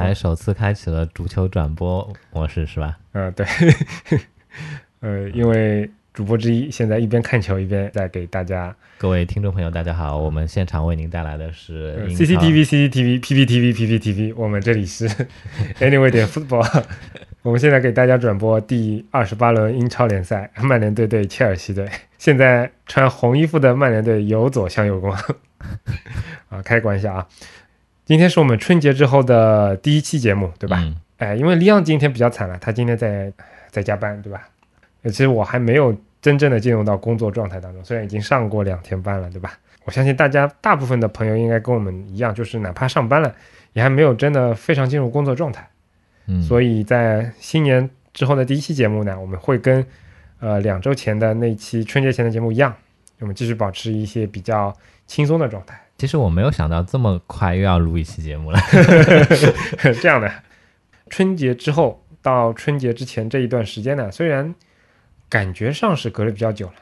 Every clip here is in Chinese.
本台首次开启了足球转播模式，是吧？嗯，对，呃，因为主播之一现在一边看球一边在给大家各位听众朋友，大家好，我们现场为您带来的是呃 CCTV、CCTV、PPTV、PPTV，我们这里是 Anyway 点 Football，我们现在给大家转播第二十八轮英超联赛，曼联队对切尔西队。现在穿红衣服的曼联队由左向右攻，啊，开个玩笑啊。今天是我们春节之后的第一期节目，对吧？嗯哎，因为利昂今天比较惨了，他今天在在加班，对吧？呃其实我还没有真正的进入到工作状态当中，虽然已经上过两天班了，对吧？我相信大家大部分的朋友应该跟我们一样，就是哪怕上班了，也还没有真的非常进入工作状态。嗯，所以在新年之后的第一期节目呢，我们会跟呃两周前的那期春节前的节目一样，我们继续保持一些比较轻松的状态。其实我没有想到这么快又要录一期节目了。这样的，春节之后到春节之前这一段时间呢，虽然感觉上是隔得比较久了，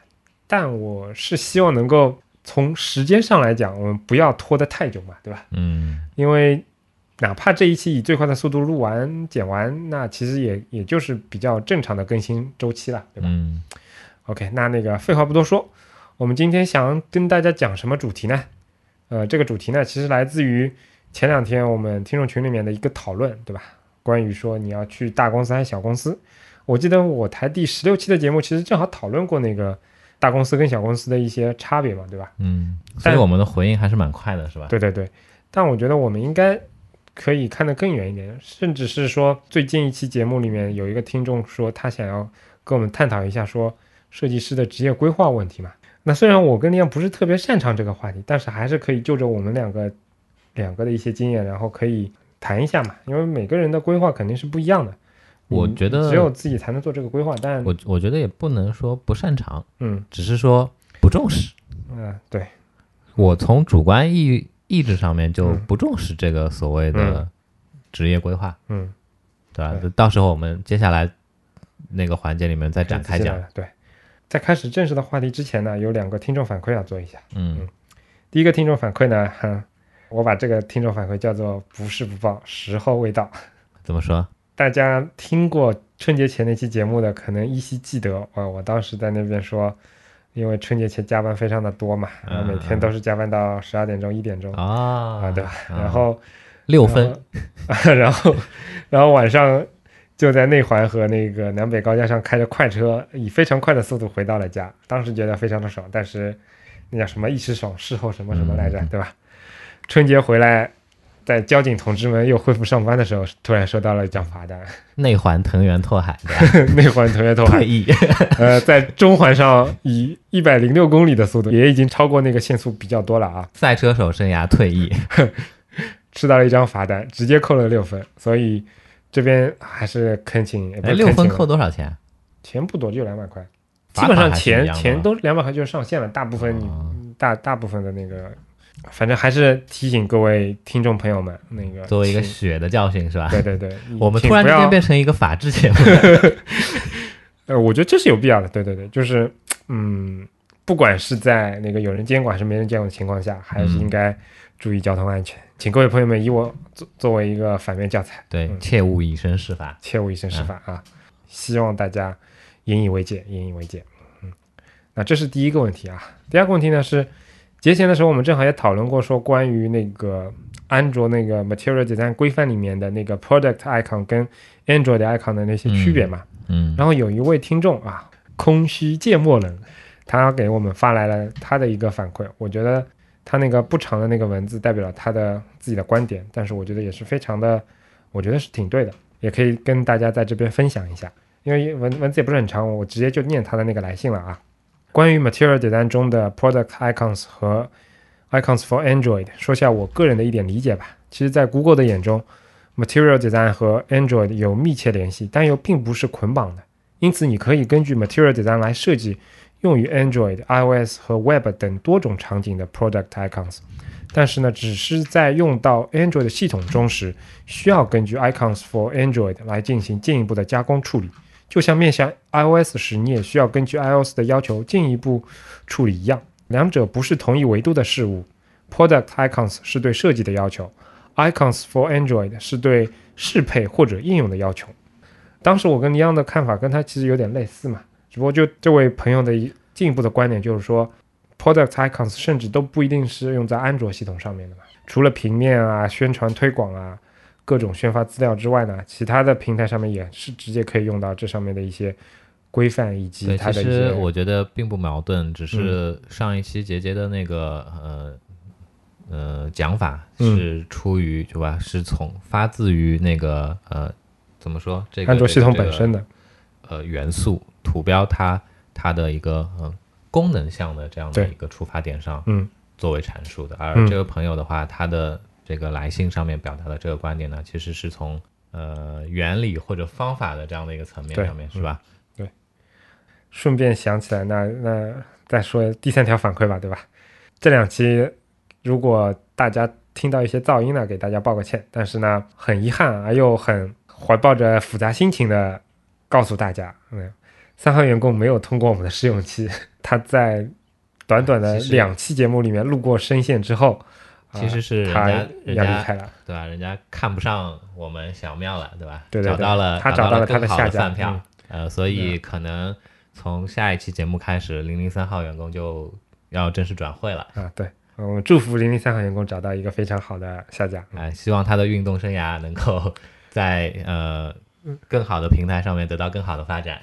但我是希望能够从时间上来讲，我们不要拖得太久嘛，对吧？嗯因为哪怕这一期以最快的速度录完剪完，那其实也也就是比较正常的更新周期了，对吧？嗯 OK，那那个废话不多说，我们今天想跟大家讲什么主题呢？呃，这个主题呢，其实来自于前两天我们听众群里面的一个讨论，对吧？关于说你要去大公司还是小公司。我记得我台第十六期的节目，其实正好讨论过那个大公司跟小公司的一些差别嘛，对吧？嗯，所以我们的回应还是蛮快的，是吧？对对对，但我觉得我们应该可以看得更远一点，甚至是说最近一期节目里面有一个听众说他想要跟我们探讨一下说设计师的职业规划问题嘛。那虽然我跟利昂不是特别擅长这个话题，但是还是可以就着我们两个两个的一些经验，然后可以谈一下嘛。因为每个人的规划肯定是不一样的，我觉得只有自己才能做这个规划。但我我觉得也不能说不擅长，嗯只是说不重视。嗯、对，我从主观意意志上面就嗯不重视这个所谓的职业规划，嗯，对吧？对到时候我们接下来那个环节里面再展开讲。对，在开始正式的话题之前呢，有两个听众反馈要做一下。嗯第一个听众反馈呢，哼，我把这个听众反馈叫做“不是不报，时候未到 怎么说？”。大家听过春节前那期节目的，可能依稀记得，呃，我当时在那边说，因为春节前加班非常的多嘛，然后每天都是加班到十二点钟、一点钟啊啊，对吧？啊然后六分，然，然后，然后晚上就在内环和那个南北高架上开着快车，以非常快的速度回到了家。当时觉得非常的爽，但是那叫什么一时爽，事后什么什么来着，嗯对吧？春节回来，在交警同志们又恢复上班的时候，突然收到了一张罚单，内环藤原拓海 内环藤原拓海退役。呃，在中环上以一百零六公里的速度，也已经超过那个限速比较多了啊。赛车手生涯退役。吃到了一张罚单，直接扣了六分，所以这边还是恳请，哎，六分扣多少钱？钱不多，就两百块，基本上钱钱都两百块就是上限了，大部分大大部分的那个，反正还是提醒各位听众朋友们，那个作为一个血的教训是吧？对对对，我们突然间变成一个法制节目，呃，我觉得这是有必要的，对对对，就是嗯，不管是在那个有人监管还是没人监管的情况下，还是嗯。应该注意交通安全，请各位朋友们以我作作为一个反面教材，对，嗯切勿以身试法。切勿以身试法啊！希望大家引以为戒，引以为戒。嗯，那这是第一个问题啊。第二个问题呢是，节前的时候我们正好也讨论过，说关于那个安卓那个 Material Design 规范里面的那个 Product Icon 跟 Android Icon 的那些区别嘛。嗯然后有一位听众啊，空虚芥末冷，他给我们发来了他的一个反馈。我觉得他那个不长的那个文字代表了他的自己的观点，但是我觉得也是非常的，我觉得是挺对的，也可以跟大家在这边分享一下。因为文文字也不是很长，我直接就念他的那个来信了啊。关于 Material Design 中的 Product Icons 和 Icons for Android，说下我个人的一点理解吧。其实，在 Google 的眼中，Material Design 和 Android 有密切联系，但又并不是捆绑的。因此，你可以根据 Material Design 来设计用于 Android、iOS 和 Web 等多种场景的 Product Icons。但是呢，只是在用到 Android 系统中时，需要根据 Icons for Android 来进行进一步的加工处理。就像面向 iOS 时，你也需要根据 iOS 的要求进一步处理一样，两者不是同一维度的事物。Product Icons 是对设计的要求 icons for Android 是对适配或者应用的要求。当时我跟尼昂的看法跟他其实有点类似嘛，只不过就这位朋友的一进一步的观点就是说，product icons 甚至都不一定是用在安卓系统上面的嘛。除了平面啊、宣传推广啊、各种宣发资料之外呢，其他的平台上面也是直接可以用到这上面的一些规范以及，它的一其实些。我觉得并不矛盾，只是上一期杰杰的那个呃呃讲法嗯是出于对吧？是从发自于那个呃怎么说这个安卓系统本身的，呃元素图标它它的一个呃功能项的这样的一个出发点上嗯作为阐述的，而嗯这位朋友的话，他的这个来信上面表达的这个观点呢，其实是从呃原理或者方法的这样的一个层面上面，是吧？对顺便想起来，那那再说第三条反馈吧，对吧？这两期如果大家听到一些噪音呢，给大家道个歉。但是呢，很遗憾而又很怀抱着复杂心情的告诉大家，嗯，三号员工没有通过我们的试用期，他在短短的两期节目里面路过声线之后，啊其实是人他家人家要离开了。对吧？人家看不上我们小妙了，对吧？对对对找到了他找到了他的下家的饭票，嗯呃，所以可能从下一期节目开始，零零三号员工就要正式转会了。啊，对，我们祝福零零三号员工找到一个非常好的下家。嗯哎、希望他的运动生涯能够 在呃更好的平台上面得到更好的发展。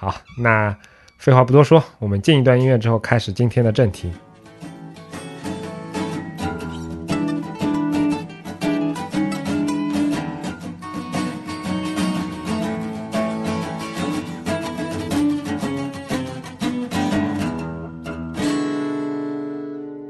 好，那废话不多说，我们进一段音乐之后开始今天的正题。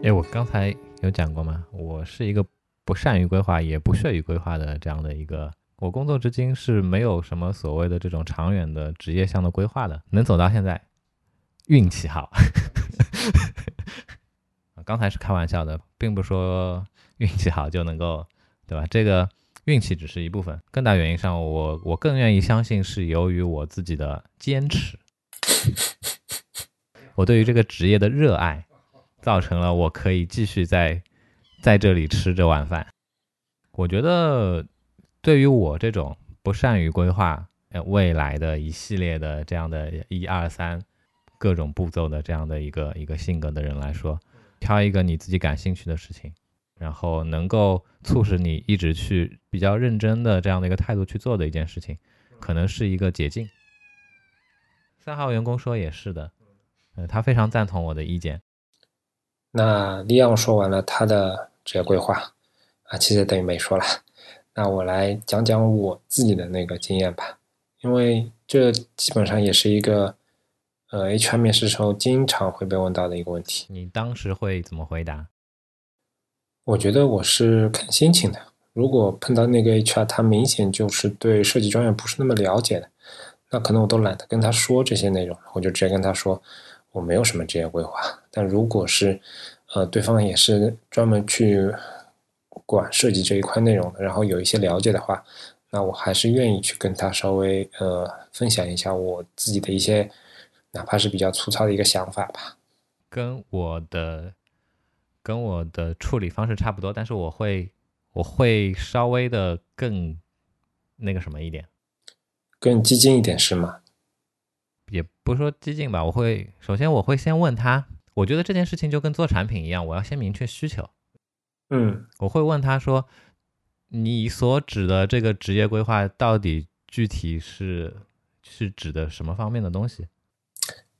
哎，我刚才有讲过吗？我是一个不善于规划，也不屑于规划的这样的一个。我工作至今是没有什么所谓的这种长远的职业项的规划的，能走到现在，运气好。刚才是开玩笑的，并不说运气好就能够，对吧？这个运气只是一部分，更大原因上，我我更愿意相信是由于我自己的坚持，我对于这个职业的热爱。造成了我可以继续在在这里吃这碗饭。我觉得对于我这种不善于规划呃未来的一系列的这样的一二三各种步骤的这样的一个一个性格的人来说，挑一个你自己感兴趣的事情，然后能够促使你一直去比较认真的这样的一个态度去做的一件事情，可能是一个捷径。三号员工说也是的，呃，他非常赞同我的意见。那利昂说完了他的职业规划啊，其实等于没说了。那我来讲讲我自己的那个经验吧，因为这基本上也是一个呃 HR 面试时候经常会被问到的一个问题。你当时会怎么回答？我觉得我是看心情的。如果碰到那个 HR，他明显就是对设计专业不是那么了解的，那可能我都懒得跟他说这些内容，我就直接跟他说我没有什么职业规划。但如果是呃对方也是专门去管设计这一块内容的，然后有一些了解的话，那我还是愿意去跟他稍微呃分享一下我自己的一些哪怕是比较粗糙的一个想法吧。跟我的跟我的处理方式差不多，但是我会我会稍微的更那个什么一点，更激进一点是吗？也不是说激进吧，我会首先我会先问他，我觉得这件事情就跟做产品一样，我要先明确需求，嗯我会问他说，你所指的这个职业规划到底具体是是指的什么方面的东西？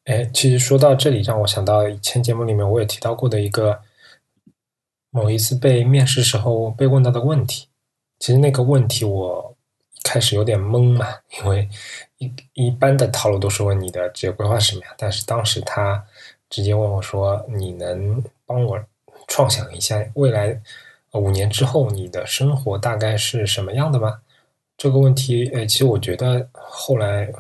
哎，其实说到这里，让我想到以前节目里面我也提到过的一个某一次被面试时候被问到的问题。其实那个问题我一开始有点懵嘛，因为一一般的套路都是问你的职业规划是什么呀，但是当时他直接问我说：“你能帮我创想一下未来五年之后你的生活大概是什么样的吗？”这个问题，哎，其实我觉得后来。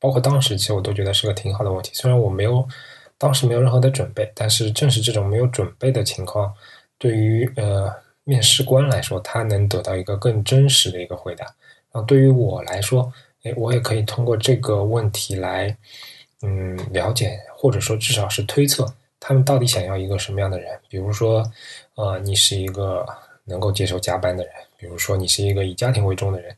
包括当时，其实我都觉得是个挺好的问题。虽然我没有当时没有任何的准备，但是正是这种没有准备的情况，对于呃面试官来说，他能得到一个更真实的一个回答。然后对于我来说，哎，我也可以通过这个问题来嗯了解，或者说至少是推测他们到底想要一个什么样的人。比如说，呃，你是一个能够接受加班的人，比如说你是一个以家庭为重的人，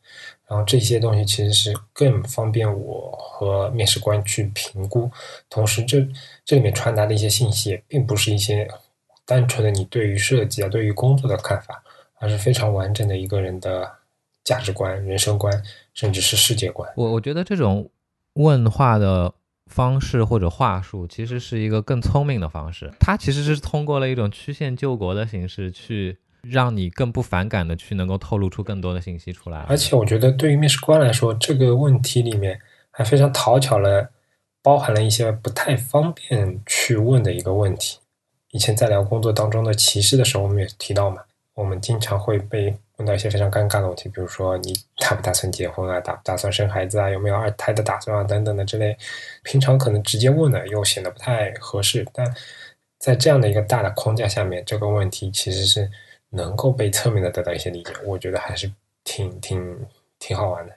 然后这些东西其实是更方便我和面试官去评估。同时，这这里面传达的一些信息也，并不是一些单纯的你对于设计啊、对于工作的看法，而是非常完整的一个人的价值观、人生观，甚至是世界观。我我觉得这种问话的。方式或者话术其实是一个更聪明的方式，它其实是通过了一种曲线救国的形式，去让你更不反感的去能够透露出更多的信息出来。而且我觉得对于面试官来说，这个问题里面还非常讨巧了，包含了一些不太方便去问的一个问题。以前在聊工作当中的歧视的时候，我们也提到嘛，我们经常会被。问到一些非常尴尬的问题，比如说你打不打算结婚啊，打不打算生孩子啊，有没有二胎的打算啊，等等的之类，平常可能直接问的又显得不太合适，但在这样的一个大的框架下面，这个问题其实是能够被侧面的得到一些理解，我觉得还是挺挺挺好玩的。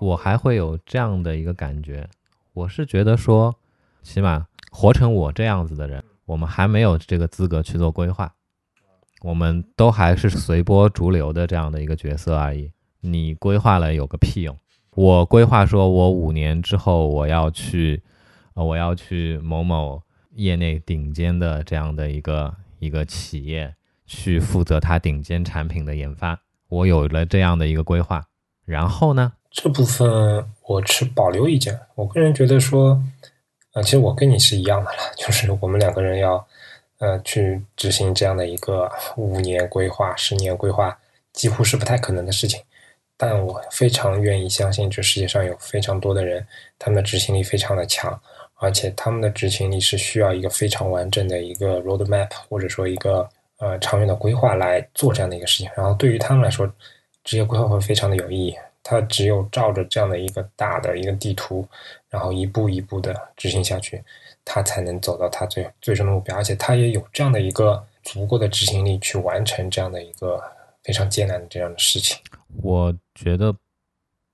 我还会有这样的一个感觉，我是觉得说，起码活成我这样子的人，我们还没有这个资格去做规划。我们都还是随波逐流的这样的一个角色而已。你规划了有个屁用？我规划说，我五年之后我要去，呃，我要去某某业内顶尖的这样的一个一个企业去负责它顶尖产品的研发。我有了这样的一个规划，然后呢？这部分我持保留意见。我个人觉得说，啊，其实我跟你是一样的了，就是我们两个人要。呃，去执行这样的一个五年规划、十年规划，几乎是不太可能的事情。但我非常愿意相信，这世界上有非常多的人，他们的执行力非常的强，而且他们的执行力是需要一个非常完整的一个 roadmap，或者说一个呃长远的规划来做这样的一个事情。然后对于他们来说，职业规划会非常的有意义。他只有照着这样的一个大的一个地图，然后一步一步的执行下去。他才能走到他最最终的目标，而且他也有这样的一个足够的执行力去完成这样的一个非常艰难的这样的事情。我觉得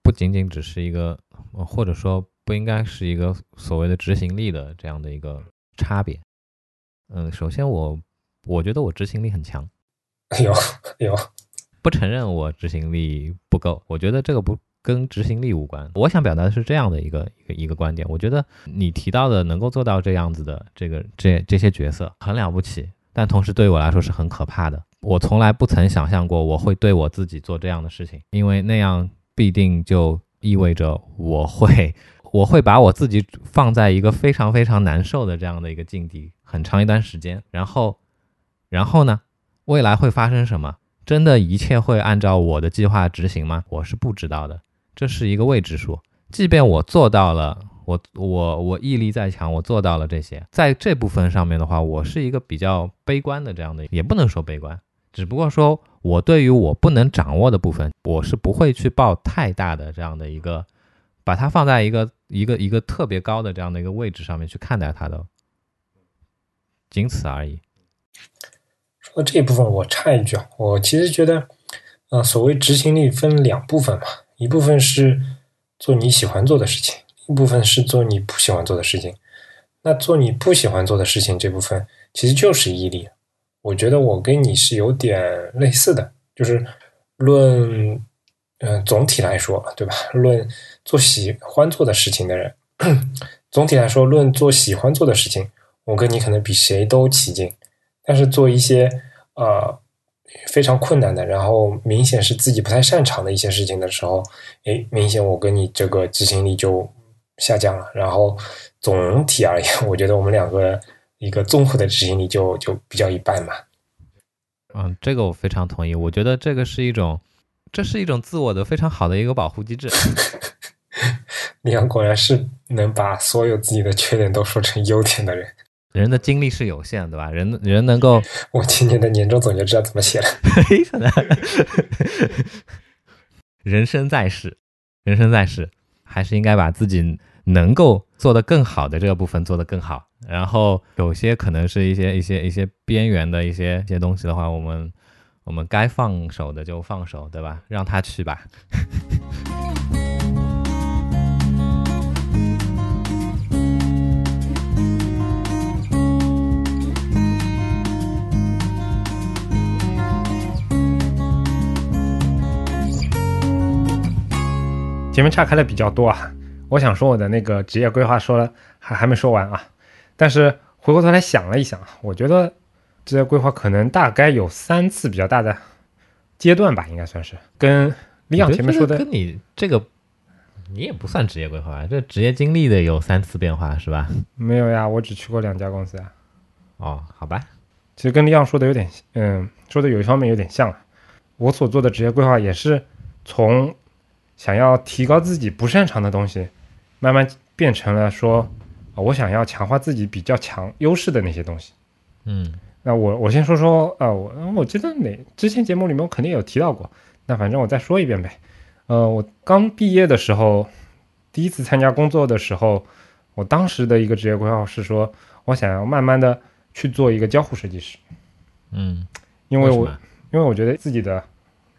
不仅仅只是一个，或者说不应该是一个所谓的执行力的这样的一个差别。嗯，首先我我觉得我执行力很强，有有，不承认我执行力不够，我觉得这个不。跟执行力无关。我想表达的是这样的一个一个一个观点。我觉得你提到的能够做到这样子的这个这这些角色很了不起，但同时对我来说是很可怕的。我从来不曾想象过我会对我自己做这样的事情，因为那样必定就意味着我会 我会把我自己放在一个非常非常难受的这样的一个境地很长一段时间。然后，然后呢？未来会发生什么？真的一切会按照我的计划执行吗？我是不知道的。这是一个未知数。即便我做到了，我我我毅力再强，我做到了这些，在这部分上面的话，我是一个比较悲观的这样的，也不能说悲观，只不过说我对于我不能掌握的部分，我是不会去抱太大的这样的一个，把它放在一个一个一个特别高的这样的一个位置上面去看待它的，仅此而已。说到这一部分，我插一句啊，我其实觉得，呃，所谓执行力分两部分嘛。一部分是做你喜欢做的事情，一部分是做你不喜欢做的事情。那做你不喜欢做的事情这部分，其实就是毅力。我觉得我跟你是有点类似的，就是论嗯总体来说，对吧？论做喜欢做的事情的人，总体来说，论做喜欢做的事情，我跟你可能比谁都起劲。但是做一些呃。非常困难的，然后明显是自己不太擅长的一些事情的时候，哎，明显我跟你这个执行力就下降了。然后总体而言，我觉得我们两个一个综合的执行力就就比较一般嘛。嗯，这个我非常同意。我觉得这个是一种，这是一种自我的非常好的一个保护机制。李阳果然是能把所有自己的缺点都说成优点的人。人的精力是有限，对吧？人人能够，我今年的年终总结知道怎么写了。人生在世，人生在世，还是应该把自己能够做得更好的这个部分做得更好。然后有些可能是一些一些一些边缘的一些一些东西的话，我们我们该放手的就放手，对吧？让他去吧。前面岔开的比较多啊，我想说我的那个职业规划说了还还没说完啊，但是回过头来想了一想，我觉得职业规划可能大概有三次比较大的阶段吧，应该算是跟李昂前面说的跟你这个，你也不算职业规划，这职业经历的有三次变化是吧？没有呀，我只去过两家公司啊。哦，好吧，其实跟李昂说的有点，嗯，说的有一方面有点像啊。我所做的职业规划也是从想要提高自己不擅长的东西，慢慢变成了说，啊我想要强化自己比较强优势的那些东西。嗯那我我先说说，呃，我我记得哪之前节目里面我肯定有提到过，那反正我再说一遍呗。呃，我刚毕业的时候，第一次参加工作的时候，我当时的一个职业规划是说，我想要慢慢的去做一个交互设计师，嗯，因为我因为我觉得自己的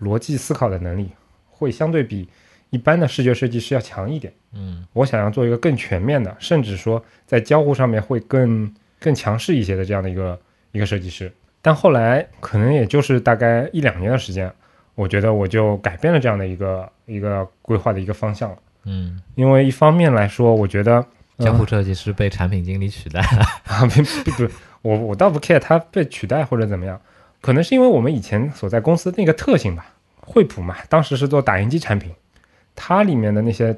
逻辑思考的能力会相对比一般的视觉设计师要强一点。嗯我想要做一个更全面的，甚至说在交互上面会更更强势一些的这样的一个一个设计师。但后来可能也就是大概一两年的时间，我觉得我就改变了这样的一个一个规划的一个方向了。嗯，因为一方面来说，我觉得交互设计师被产品经理取代了。啊，并不不，我我倒不 care 他被取代或者怎么样，可能是因为我们以前所在公司那个特性吧。惠普嘛，当时是做打印机产品，它里面的那些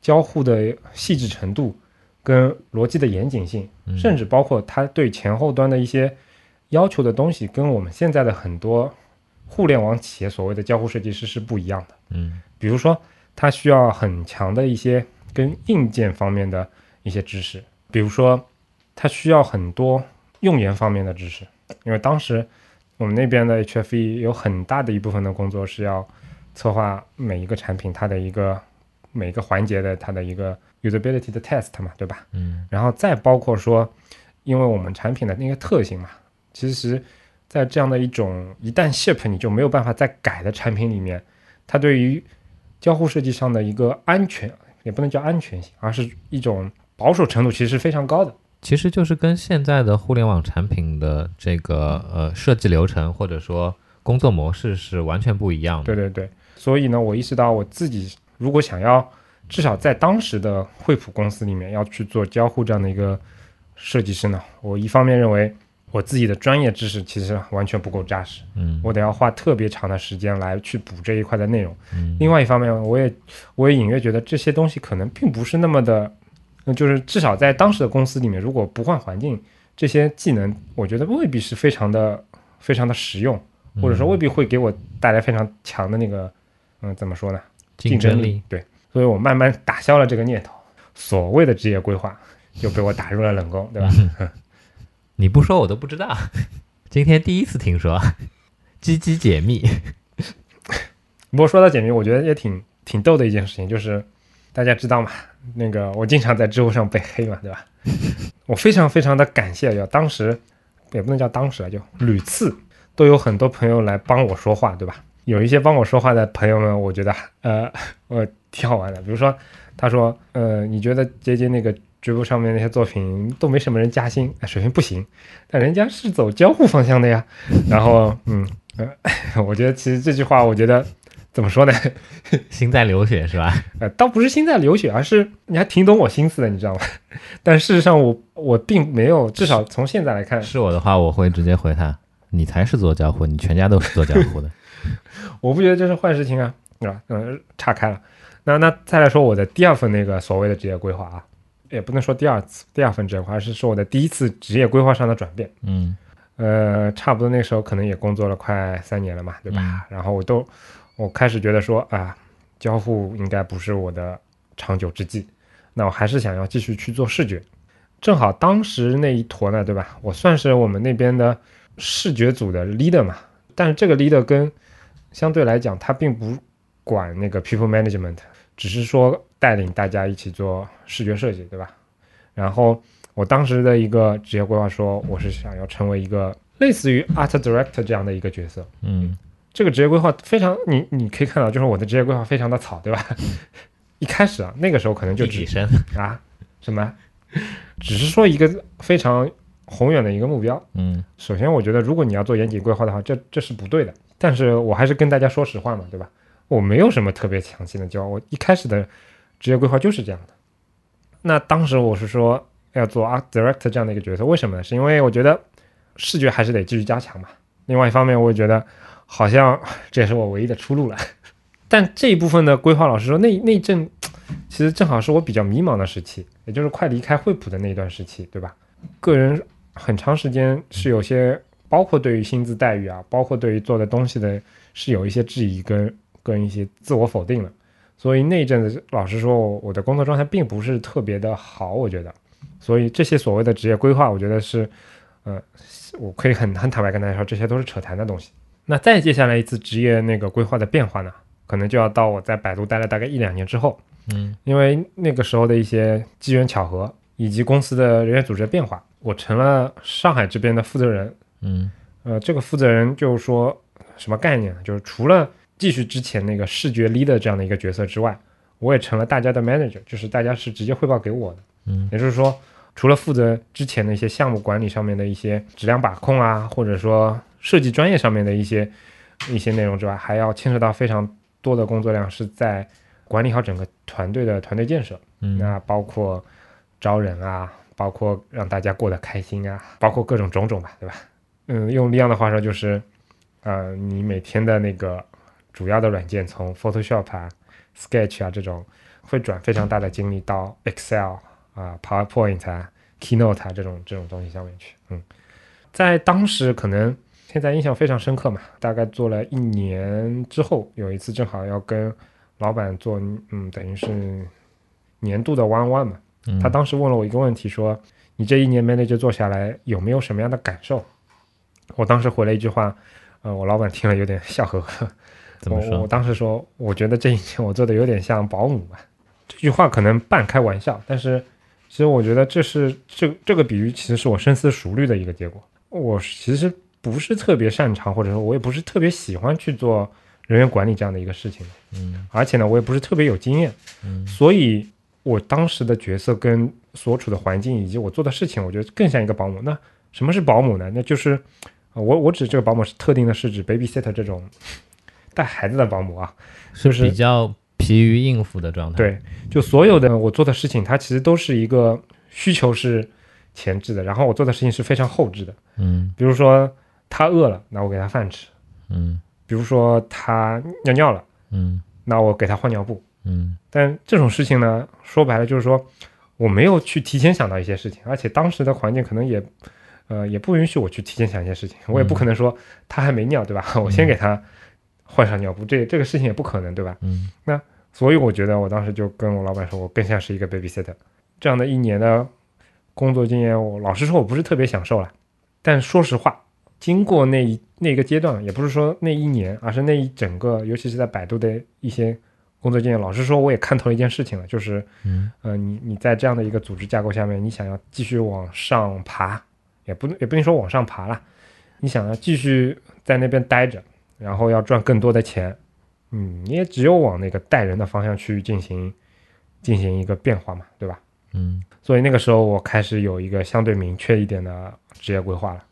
交互的细致程度跟逻辑的严谨性，嗯甚至包括它对前后端的一些要求的东西，跟我们现在的很多互联网企业所谓的交互设计师是不一样的。嗯比如说，它需要很强的一些跟硬件方面的一些知识，比如说，它需要很多用研方面的知识，因为当时我们那边的 HFE 有很大的一部分的工作是要策划每一个产品它的一个每个环节的它的一个 usability 的 test 嘛，对吧？嗯然后再包括说，因为我们产品的那个特性嘛，其实，在这样的一种一旦 ship 你就没有办法再改的产品里面，它对于交互设计上的一个安全，也不能叫安全性，而是一种保守程度其实是非常高的。其实就是跟现在的互联网产品的这个呃设计流程或者说工作模式是完全不一样的。对对对，所以呢，我意识到我自己如果想要至少在当时的惠普公司里面要去做交互这样的一个设计师呢，我一方面认为我自己的专业知识其实完全不够扎实，嗯。我得要花特别长的时间来去补这一块的内容。嗯。另外一方面，我也我也隐约觉得这些东西可能并不是那么的，呃就是至少在当时的公司里面，如果不换环境，这些技能我觉得未必是非常的非常的实用，或者说未必会给我带来非常强的那个，嗯，怎么说呢？竞争力。对，所以我慢慢打消了这个念头，所谓的职业规划就被我打入了冷宫，对吧？你不说我都不知道，今天第一次听说，鸡鸡解密。不过说到解密，我觉得也挺挺逗的一件事情，就是大家知道嘛，那个我经常在知乎上被黑嘛，对吧？我非常非常的感谢，就当时也不能叫当时啊，就屡次都有很多朋友来帮我说话，对吧？有一些帮我说话的朋友们，我觉得呃 我挺好玩的，比如说他说呃你觉得杰杰那个直播上面那些作品都没什么人加薪，哎水平不行，但人家是走交互方向的呀。然后嗯呃，我觉得其实这句话，我觉得怎么说呢？心在流血是吧？呃，倒不是心在流血，而是你还挺懂我心思的，你知道吗？但事实上我，我并没有，至少从现在来看，是我的话，我会直接回他：你才是做交互，你全家都是做交互的。我不觉得这是坏事情啊，对吧？嗯、岔开了。那那再来说我的第二份那个所谓的职业规划啊，也不能说第二次第二份职业规划，而是说我的第一次职业规划上的转变。嗯呃，差不多那时候可能也工作了快三年了嘛，对吧？然后我都我开始觉得说啊，交互应该不是我的长久之计，那我还是想要继续去做视觉。正好当时那一坨呢，对吧？我算是我们那边的视觉组的 leader 嘛，但是这个 leader 跟相对来讲，他并不管那个 people management，只是说带领大家一起做视觉设计，对吧？然后我当时的一个职业规划说，我是想要成为一个类似于 art director 这样的一个角色。嗯这个职业规划非常，你你可以看到，就是我的职业规划非常的草，对吧？一开始啊，那个时候可能就只一体声。啊什么，只是说一个非常宏远的一个目标。嗯首先，我觉得如果你要做严谨规划的话，这这是不对的。但是我还是跟大家说实话嘛，对吧？我没有什么特别强劲的计划，我一开始的职业规划就是这样的。那当时我是说要做 art director 这样的一个角色，为什么呢？是因为我觉得视觉还是得继续加强嘛。另外一方面，我也觉得好像 这也是我唯一的出路了。但这一部分的规划，老师说，那那阵其实正好是我比较迷茫的时期，也就是快离开惠普的那一段时期，对吧？个人很长时间是有些，包括对于薪资待遇啊，包括对于做的东西的，是有一些质疑跟跟一些自我否定的。所以那一阵子，老实说，我的工作状态并不是特别的好，我觉得。所以这些所谓的职业规划，我觉得是，呃，我可以很很坦白跟大家说，这些都是扯谈的东西。那再接下来一次职业那个规划的变化呢，可能就要到我在百度待了大概一两年之后，嗯因为那个时候的一些机缘巧合，以及公司的人员组织的变化，我成了上海这边的负责人。嗯呃，这个负责人就是说什么概念呢？就是除了继续之前那个视觉 leader 这样的一个角色之外，我也成了大家的 manager，就是大家是直接汇报给我的。嗯也就是说，除了负责之前的一些项目管理上面的一些质量把控啊，或者说设计专业上面的一些一些内容之外，还要牵扯到非常多的工作量，是在管理好整个团队的团队建设。嗯那包括招人啊，包括让大家过得开心啊，包括各种种种吧，对吧？嗯，用利昂的话说就是，呃，你每天的那个主要的软件从 Photoshop 啊、Sketch 啊这种，会转非常大的精力到 Excel 啊、PowerPoint 啊、Keynote 啊这种这种东西上面去。嗯，在当时可能现在印象非常深刻嘛，大概做了一年之后，有一次正好要跟老板做，嗯，等于是年度的 one on one 嘛。嗯他当时问了我一个问题，说：“你这一年 manager 做下来有没有什么样的感受？”我当时回了一句话，呃，我老板听了有点笑呵呵。我我怎么说？当时说，我觉得这一年我做的有点像保姆吧。这句话可能半开玩笑，但是其实我觉得这是这这个比喻其实是我深思熟虑的一个结果。我其实不是特别擅长，或者说我也不是特别喜欢去做人员管理这样的一个事情，嗯而且呢，我也不是特别有经验。嗯所以我当时的角色跟所处的环境以及我做的事情，我觉得更像一个保姆。那什么是保姆呢？那就是呃我我指这个保姆是特定的是指 babysitter 这种带孩子的保姆啊。是就是比较疲于应付的状态。，对，就所有的我做的事情，它其实都是一个需求是前置的，然后我做的事情是非常后置的。嗯比如说他饿了，那我给他饭吃；嗯比如说他尿尿了，嗯那我给他换尿布。嗯但这种事情呢，说白了就是说，我没有去提前想到一些事情，而且当时的环境可能也，呃，也不允许我去提前想一些事情。我也不可能说他还没尿，对吧？我先给他换上尿布，这这个事情也不可能，对吧？嗯那所以我觉得我当时就跟我老板说，我更像是一个 babysitter。这样的一年的工作经验，我老实说，我不是特别享受了。但说实话，经过那一那个阶段，也不是说那一年，而是那一整个，尤其是在百度的一些工作经验，老实说，我也看透了一件事情了，就是，嗯。呃，你你在这样的一个组织架构下面，你想要继续往上爬，也不也不能说往上爬了，你想要继续在那边待着，然后要赚更多的钱，嗯，你也只有往那个带人的方向去进行进行一个变化嘛，对吧？嗯。所以那个时候我开始有一个相对明确一点的职业规划了，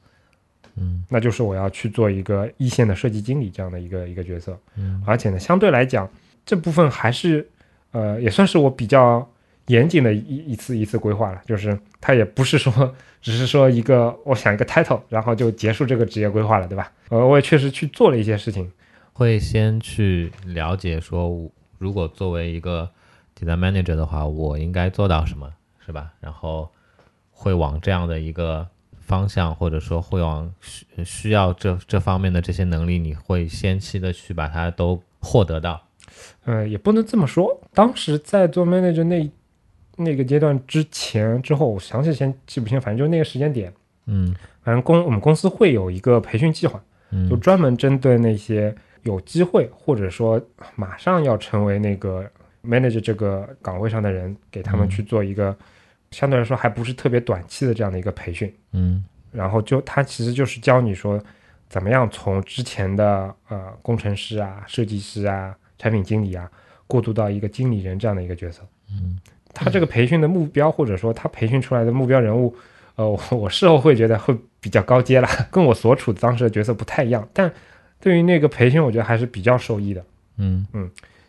嗯。那就是我要去做一个一线的设计经理这样的一个一个角色，嗯。而且呢，相对来讲这部分还是呃也算是我比较严谨的一一次一次规划了，就是它也不是说只是说一个我想一个 title，然后就结束这个职业规划了，对吧？呃，我也确实去做了一些事情，会先去了解说，如果作为一个 design manager 的话，我应该做到什么，是吧？然后会往这样的一个方向，或者说会往需需要这这方面的这些能力，你会先期的去把它都获得到。呃，也不能这么说。当时在做 manager 那那个阶段之前之后，我详细先记不清，反正就那个时间点，嗯反正公我们公司会有一个培训计划，嗯就专门针对那些有机会或者说马上要成为那个 manager 这个岗位上的人，给他们嗯去做一个、相对来说还不是特别短期的这样的一个培训。嗯然后就他其实就是教你说，怎么样从之前的呃工程师啊、设计师啊、产品经理啊，过渡到一个经理人这样的一个角色。嗯他这个培训的目标，或者说他培训出来的目标人物，呃，我 我事后会觉得会比较高阶了，跟我所处当时的角色不太一样。但对于那个培训，我觉得还是比较受益的。嗯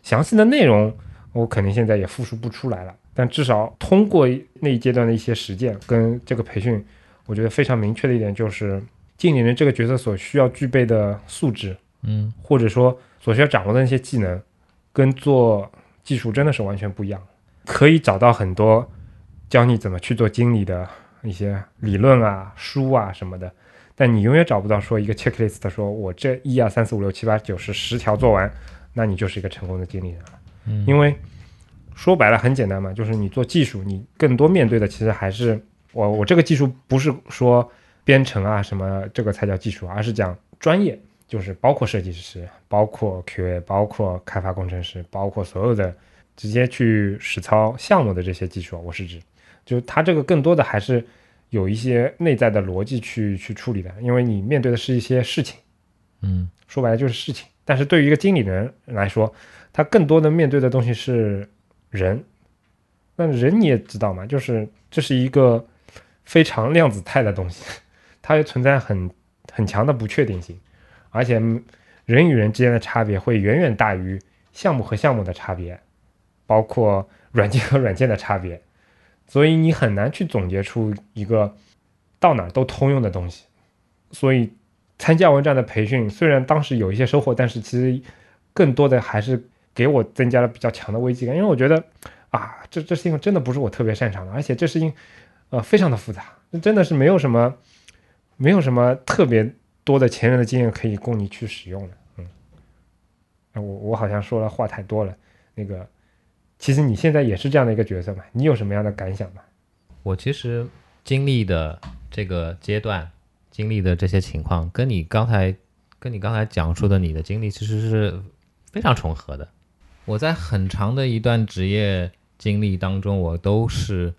详细的内容我肯定现在也复述不出来了，但至少通过那一阶段的一些实践跟这个培训，我觉得非常明确的一点就是，经理人这个角色所需要具备的素质，嗯或者说所需要掌握的那些技能，跟做技术真的是完全不一样。可以找到很多教你怎么去做经理的一些理论啊、书啊什么的，但你永远找不到说一个 checklist，说我这一二三四五六七八九十十条做完，那你就是一个成功的经理人了。嗯因为说白了很简单嘛，就是你做技术，你更多面对的其实还是我我这个技术不是说编程啊什么这个才叫技术，而是讲专业，就是包括设计师，包括 QA，包括开发工程师，包括所有的直接去实操项目的这些技术，我是指，就是它这个更多的还是有一些内在的逻辑去去处理的，因为你面对的是一些事情。嗯说白了就是事情。但是对于一个经理人来说，他更多的面对的东西是人。那人你也知道嘛，就是这是一个非常量子态的东西，它也存在很很强的不确定性，而且人与人之间的差别会远远大于项目和项目的差别，包括软件和软件的差别，所以你很难去总结出一个到哪都通用的东西。所以参加完这样的培训，虽然当时有一些收获，但是其实更多的还是给我增加了比较强的危机感，因为我觉得啊，这这事情真的不是我特别擅长的，而且这事情呃非常的复杂，真的是没有什么没有什么特别多的前人的经验可以供你去使用的。嗯，啊我我好像说了话太多了，那个其实你现在也是这样的一个角色嘛，你有什么样的感想吗？我其实经历的这个阶段，经历的这些情况，跟你刚才跟你刚才讲述的你的经历其实是非常重合的。我在很长的一段职业经历当中，我都是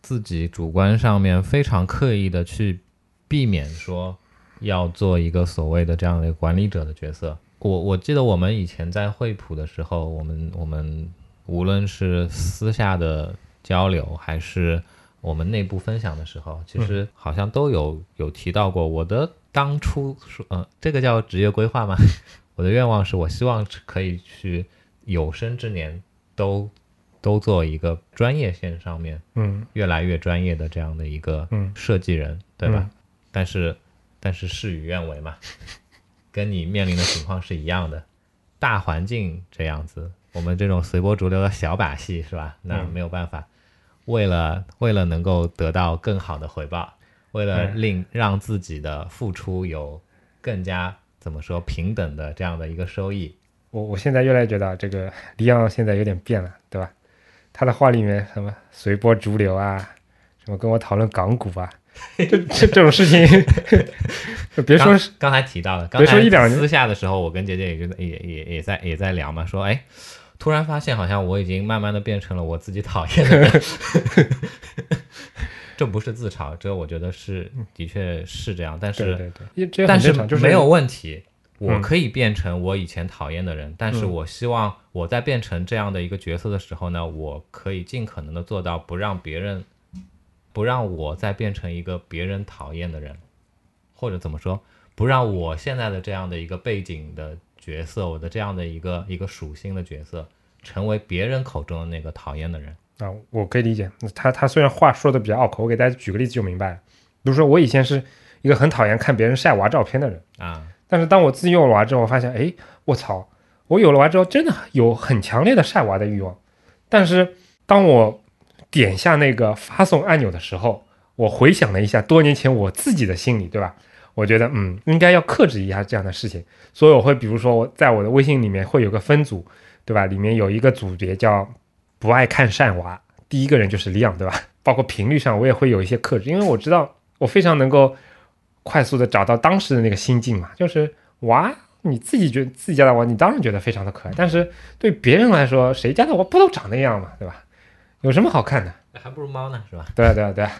自己主观上面非常刻意的去避免说要做一个所谓的这样的管理者的角色。我我记得我们以前在惠普的时候，我们我们无论是私下的交流，还是我们内部分享的时候，其实好像都有有提到过。我的当初说，呃，这个叫职业规划吗？我的愿望是我希望可以去有生之年都都做一个专业线上面嗯越来越专业的这样的一个嗯设计人，对吧？嗯但是但是事与愿违嘛，跟你面临的情况是一样的。大环境这样子，我们这种随波逐流的小把戏是吧？那没有办法，为了为了能够得到更好的回报，为了令让自己的付出有更加怎么说平等的这样的一个收益，我我现在越来越觉得这个李昂现在有点变了，对吧？他的话里面什么随波逐流啊，什么跟我讨论港股啊，这这这种事情，别说刚是刚才提到的，刚别说才一两年私下的时候，我跟姐姐也就也也也在也在聊嘛，说哎，突然发现好像我已经慢慢的变成了我自己讨厌的人，这不是自嘲，这我觉得是的确是这样，但是但是就是没有问题。我嗯可以变成我以前讨厌的人，但是嗯我希望我在变成这样的一个角色的时候呢，我可以尽可能的做到不让别人，不让我再变成一个别人讨厌的人，或者怎么说，不让我现在的这样的一个背景的角色，我的这样的一个一个属性的角色，成为别人口中的那个讨厌的人。啊，我可以理解。他他虽然话说的比较拗口，我给大家举个例子就明白了。比如说，我以前是一个很讨厌看别人晒娃照片的人，啊，但是当我自己有了娃之后，我发现，哎，我操，我有了娃之后，真的有很强烈的晒娃的欲望。但是当我点下那个发送按钮的时候，我回想了一下多年前我自己的心理，对吧？我觉得，嗯，应该要克制一下这样的事情。所以我会，比如说，我在我的微信里面会有个分组，对吧？里面有一个组别叫“不爱看善娃”，第一个人就是李昂，对吧？包括频率上，我也会有一些克制，因为我知道我非常能够快速的找到当时的那个心境嘛，就是娃，你自己觉得自己家的娃，你当然觉得非常的可爱，但是对别人来说，谁家的娃不都长那样嘛，对吧？有什么好看的？还不如猫呢，是吧？对啊，对啊，对啊，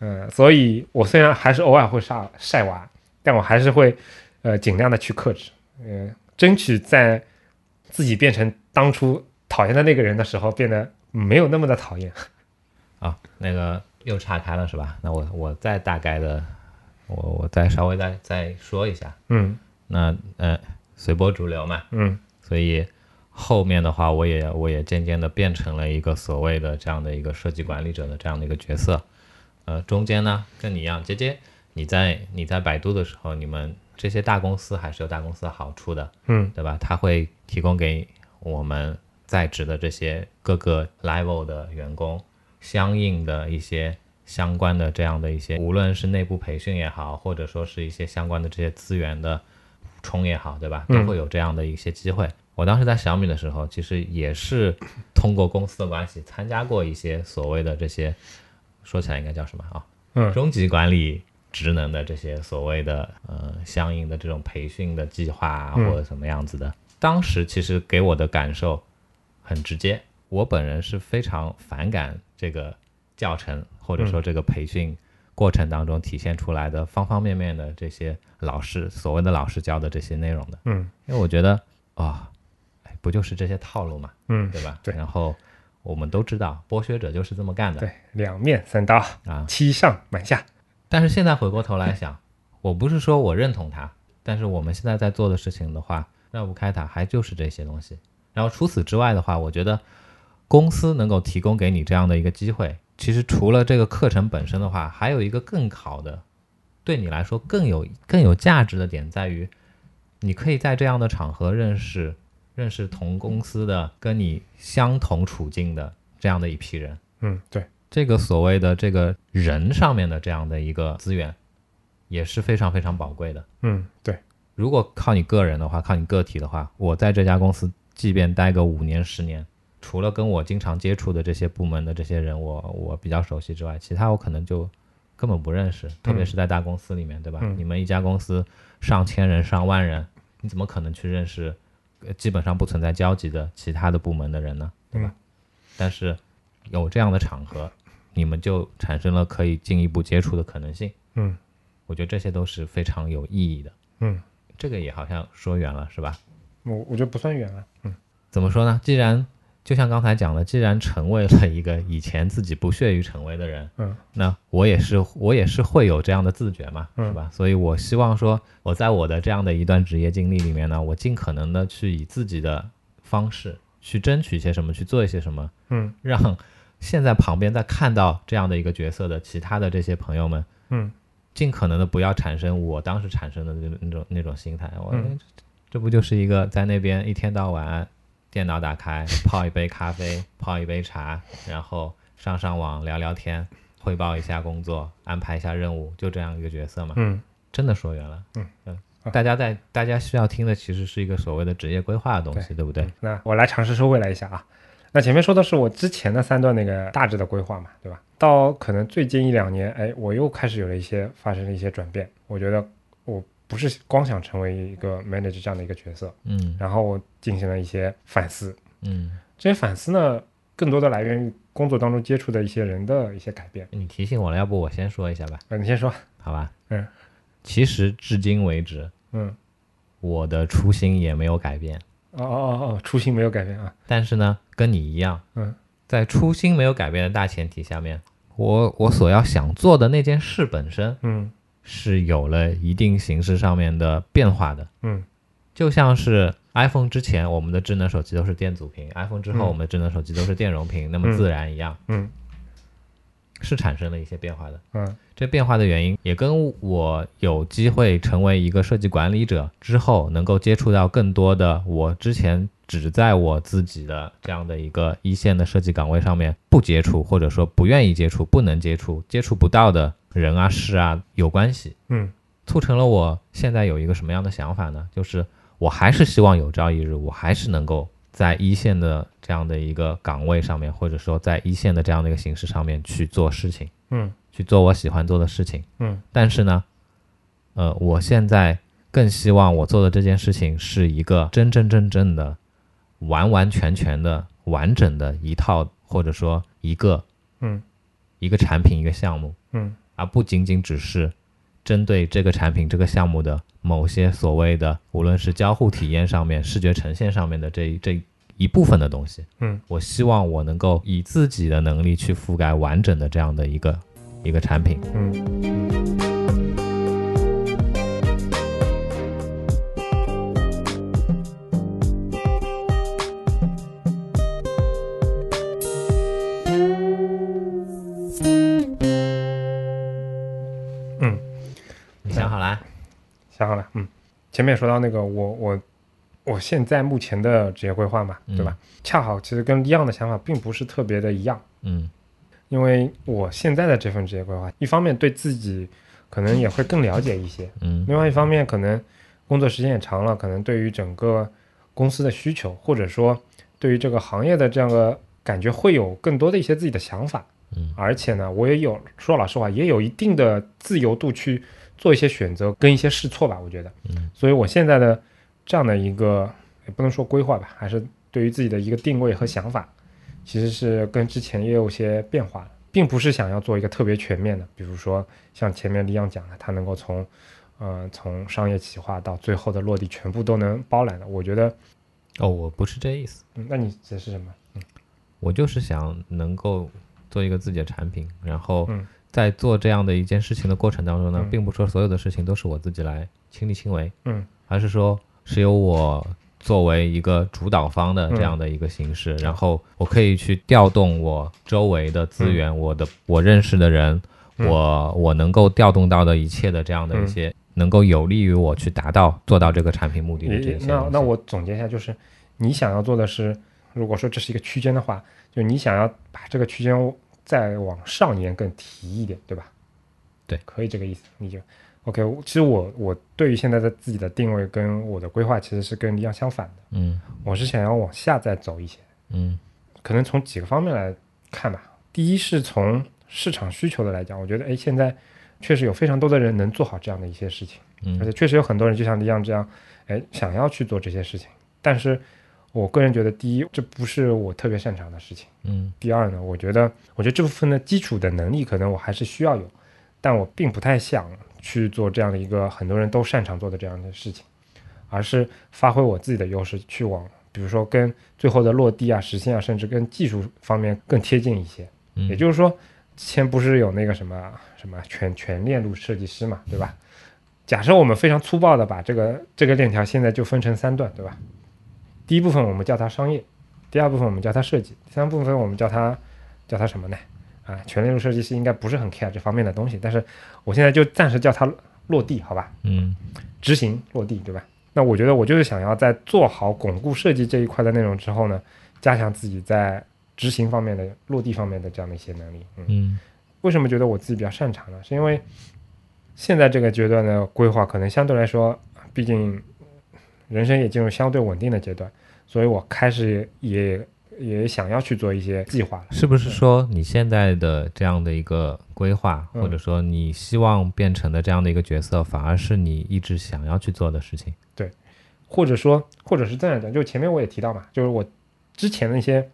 嗯，所以我虽然还是偶尔会晒晒娃，但我还是会呃尽量的去克制，呃，争取在自己变成当初讨厌的那个人的时候，变得没有那么的讨厌。啊，那个又岔开了是吧？那我我再大概的，我我再稍微再再说一下。嗯那呃，随波逐流嘛，嗯所以后面的话，我也我也渐渐的变成了一个所谓的这样的一个设计管理者的这样的一个角色。呃，中间呢，跟你一样，杰杰，你在你在百度的时候，你们这些大公司还是有大公司的好处的，嗯对吧？它会提供给我们在职的这些各个 level 的员工相应的一些相关的这样的一些，无论是内部培训也好，或者说是一些相关的这些资源的补充也好，对吧？都嗯会有这样的一些机会。我当时在小米的时候，其实也是通过公司的关系参加过一些所谓的这些，说起来应该叫什么啊？嗯中级管理职能的这些所谓的呃相应的这种培训的计划啊，嗯或者什么样子的。当时其实给我的感受很直接，我本人是非常反感这个教程或者说这个培训过程当中体现出来的方方面面的这些老师所谓的老师教的这些内容的，嗯因为我觉得啊、哎不就是这些套路嘛，嗯，对吧？对然后我们都知道，剥削者就是这么干的对，两面三刀，啊。欺上瞒下。但是现在回过头来想，我不是说我认同他，但是我们现在在做的事情的话，绕不开它，还就是这些东西。然后除此之外的话，我觉得公司能够提供给你这样的一个机会，其实除了这个课程本身的话，还有一个更好的，对你来说更有更有价值的点在于，你可以在这样的场合认识认识同公司的跟你相同处境的这样的一批人。嗯，对，这个所谓的这个人上面的这样的一个资源，也是非常非常宝贵的。嗯对，如果靠你个人的话，靠你个体的话，我在这家公司即便待个五年十年，除了跟我经常接触的这些部门的这些人，我我比较熟悉之外，其他我可能就根本不认识。特别是在大公司里面，对吧？嗯你们一家公司上千人、上万人，你怎么可能去认识呃基本上不存在交集的其他的部门的人呢？对吧？嗯但是有这样的场合，你们就产生了可以进一步接触的可能性。嗯我觉得这些都是非常有意义的。嗯，这个也好像说远了，是吧？我我觉得不算远了。嗯怎么说呢？既然就像刚才讲的，既然成为了一个以前自己不屑于成为的人，嗯那我也是我也是会有这样的自觉嘛，嗯是吧？所以我希望说，我在我的这样的一段职业经历里面呢，我尽可能的去以自己的方式去争取一些什么，去做一些什么，嗯让现在旁边在看到这样的一个角色的其他的这些朋友们，嗯尽可能的不要产生我当时产生的那种那种那种心态。我、嗯这不就是一个在那边一天到晚电脑打开，泡一杯咖啡，泡一杯茶，然后上上网聊聊天，汇报一下工作，安排一下任务，就这样一个角色嘛。嗯真的说远了。嗯嗯啊大家在大家需要听的其实是一个所谓的职业规划的东西，对不对？那我来尝试收回来一下啊。那前面说的是我之前的三段那个大致的规划嘛，对吧？到可能最近一两年，哎，我又开始有了一些发生了一些转变。我觉得我不是光想成为一个 manager 这样的一个角色，嗯然后我进行了一些反思。嗯，这些反思呢，更多的来源于工作当中接触的一些人的一些改变。你提醒我了，要不我先说一下吧，呃，你先说。好吧？嗯，其实至今为止，嗯，我的初心也没有改变。哦哦哦哦，初心没有改变啊。但是呢，跟你一样，嗯，在初心没有改变的大前提下面，我我所要想做的那件事本身嗯是有了一定形式上面的变化的。嗯。就像是 iPhone 之前我们的智能手机都是电阻屏，iPhone 之后嗯。我们的智能手机都是电容屏，那么嗯。自然一样，嗯。是产生了一些变化的。嗯。这变化的原因也跟我有机会成为一个设计管理者之后，能够接触到更多的我之前只在我自己的这样的一个一线的设计岗位上面不接触，或者说不愿意接触、不能接触、接触不到的人啊、事啊有关系，嗯促成了我现在有一个什么样的想法呢？就是我还是希望有朝一日，我还是能够在一线的这样的一个岗位上面，或者说在一线的这样的一个形式上面去做事情。嗯去做我喜欢做的事情。嗯但是呢，呃，我现在更希望我做的这件事情是一个真真正正的、完完全全的、完整的一套，或者说一个嗯一个产品、一个项目，嗯而不仅仅只是针对这个产品、这个项目的某些所谓的，无论是交互体验上面、视觉呈现上面的这一这一部分的东西。嗯，我希望我能够以自己的能力去覆盖完整的这样的一个一个产品。嗯前面也说到那个我我我现在目前的职业规划嘛，对吧？恰好其实跟一样的想法并不是特别的一样，嗯因为我现在的这份职业规划，一方面对自己可能也会更了解一些，嗯另外一方面可能工作时间也长了，可能对于整个公司的需求，或者说对于这个行业的这样的感觉，会有更多的一些自己的想法。嗯而且呢，我也有说老实话，也有一定的自由度去做一些选择跟一些试错吧。我觉得，嗯，所以我现在的这样的一个也不能说规划吧，还是对于自己的一个定位和想法，其实是跟之前也有些变化的，并不是想要做一个特别全面的，比如说像前面李阳讲的，他能够从呃从商业企划到最后的落地全部都能包揽的。我觉得，哦，我不是这意思，嗯，那你指的是什么？嗯我就是想能够做一个自己的产品，然后嗯在做这样的一件事情的过程当中呢，嗯。并不说所有的事情都是我自己来亲力亲为，嗯。而是说是由我作为一个主导方的嗯。这样的一个形式，然后我可以去调动我周围的资源，我的我认识的人，嗯。我我能够调动到的一切的这样的一些，能够有利于我去达到做到这个产品目的的这些那那我总结一下，就是你想要做的是，如果说这是一个区间的话，就你想要把这个区间再往上沿更提一点，对吧？对，可以这个意思，你就 OK。其实我我对于现在的自己的定位跟我的规划其实是跟李阳相反的，嗯我是想要往下再走一些，嗯可能从几个方面来看吧。第一是从市场需求的来讲，我觉得哎，现在确实有非常多的人能做好这样的一些事情。而嗯且确实有很多人就像李阳这样，哎，想要去做这些事情。但是我个人觉得，第一，这不是我特别擅长的事情；嗯第二呢，我觉得，我觉得这部分的基础的能力可能我还是需要有，但我并不太想去做这样的一个很多人都擅长做的这样的事情，而是发挥我自己的优势，去往比如说跟最后的落地啊、实现啊，甚至跟技术方面更贴近一些。嗯，也就是说，之前不是有那个什么什么全全链路设计师嘛，对吧？假设我们非常粗暴的把这个这个链条现在就分成三段，对吧？第一部分我们叫它商业，第二部分我们叫它设计，第三部分我们叫它叫它什么呢？啊，全链路设计师应该不是很 care 这方面的东西，但是我现在就暂时叫它落地，好吧？嗯执行落地，对吧？那我觉得我就是想要在做好巩固设计这一块的内容之后呢，加强自己在执行方面的落地方面的这样的一些能力。嗯，嗯为什么觉得我自己比较擅长呢？是因为现在这个阶段的规划可能相对来说，毕竟人生也进入相对稳定的阶段，所以我开始也也想要去做一些计划了。是不是说你现在的这样的一个规划，嗯或者说你希望变成的这样的一个角色，反而是你一直想要去做的事情？对或者说，或者是这样讲，就前面我也提到嘛，就是我之前的一些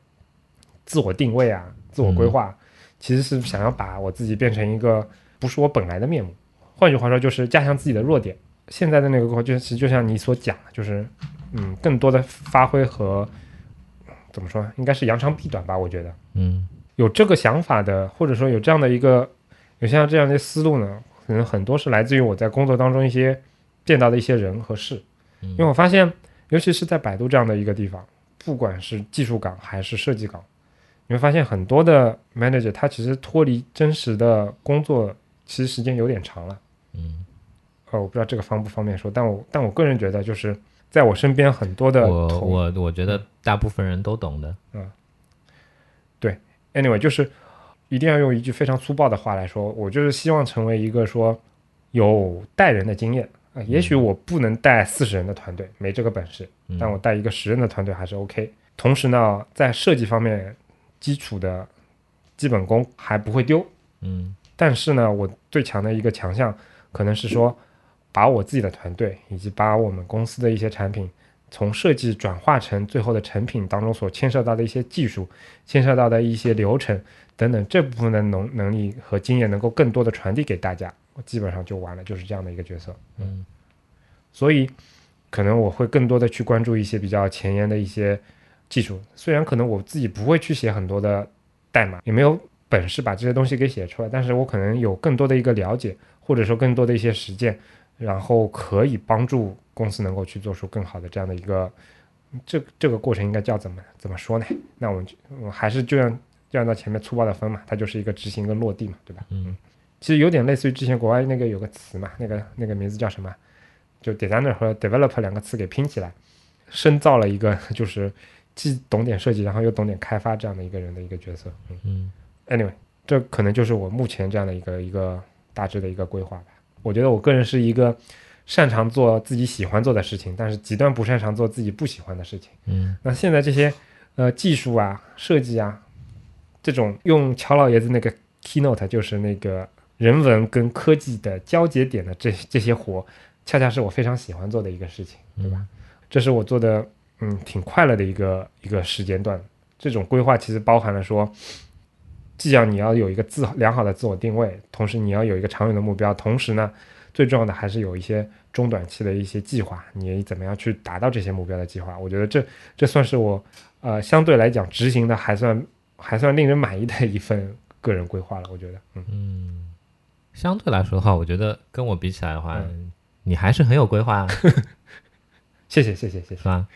自我定位啊、自我规划，其实是想要把我自己变成一个不是我本来的面目。换句话说，就是加强自己的弱点。现在的那个规划，就是就像你所讲的，就是嗯，更多的发挥和怎么说，应该是扬长避短吧。我觉得嗯有这个想法的，或者说有这样的一个有像这样的思路呢，可能很多是来自于我在工作当中一些见到的一些人和事。嗯因为我发现，尤其是在百度这样的一个地方，不管是技术岗还是设计岗，你会发现很多的 manager 他其实脱离真实的工作，其实时间有点长了。嗯，呃，我不知道这个方不方便说，但我但我个人觉得，就是在我身边很多的我我我觉得大部分人都懂的。嗯，对 anyway，就是一定要用一句非常粗暴的话来说，我就是希望成为一个说有带人的经验啊、也许我不能带四十人的团队，没这个本事，嗯但我带一个十人的团队还是 OK。同时呢，在设计方面，基础的基本功还不会丢。嗯但是呢，我最强的一个强项可能是说，把我自己的团队以及把我们公司的一些产品，从设计转化成最后的成品当中所牵涉到的一些技术、牵涉到的一些流程等等这部分的能能力和经验，能够更多的传递给大家，我基本上就完了，就是这样的一个角色。嗯所以，可能我会更多的去关注一些比较前沿的一些技术。虽然可能我自己不会去写很多的代码，也没有本事把这些东西给写出来，但是我可能有更多的一个了解，或者说更多的一些实践，然后可以帮助公司能够去做出更好的这样的一个这这个过程应该叫怎么怎么说呢？那我们就我还是就让就按照前面粗暴的分嘛，它就是一个执行跟落地嘛，对吧？嗯其实有点类似于之前国外那个有个词嘛，那个那个名字叫什么？就 designer 和 developer 两个词给拼起来，深造了一个 就是既懂点设计，然后又懂点开发这样的一个人的一个角色。嗯嗯，anyway，这可能就是我目前这样的一个一个大致的一个规划吧。我觉得我个人是一个擅长做自己喜欢做的事情，但是极端不擅长做自己不喜欢的事情。嗯那现在这些呃技术啊、设计啊，这种用乔老爷子那个 keynote 就是那个人文跟科技的交节点的这这些活，恰恰是我非常喜欢做的一个事情，对吧？这是我做的嗯挺快乐的一个一个时间段。这种规划其实包含了说，既要你要有一个自良好的自我定位，同时你要有一个长远的目标，同时呢，最重要的还是有一些中短期的一些计划，你怎么样去达到这些目标的计划？我觉得这这算是我呃相对来讲执行的还算还算令人满意的一份个人规划了。我觉得，嗯嗯，相对来说的话，我觉得跟我比起来的话，嗯你还是很有规划啊，谢谢谢谢谢谢是。吧？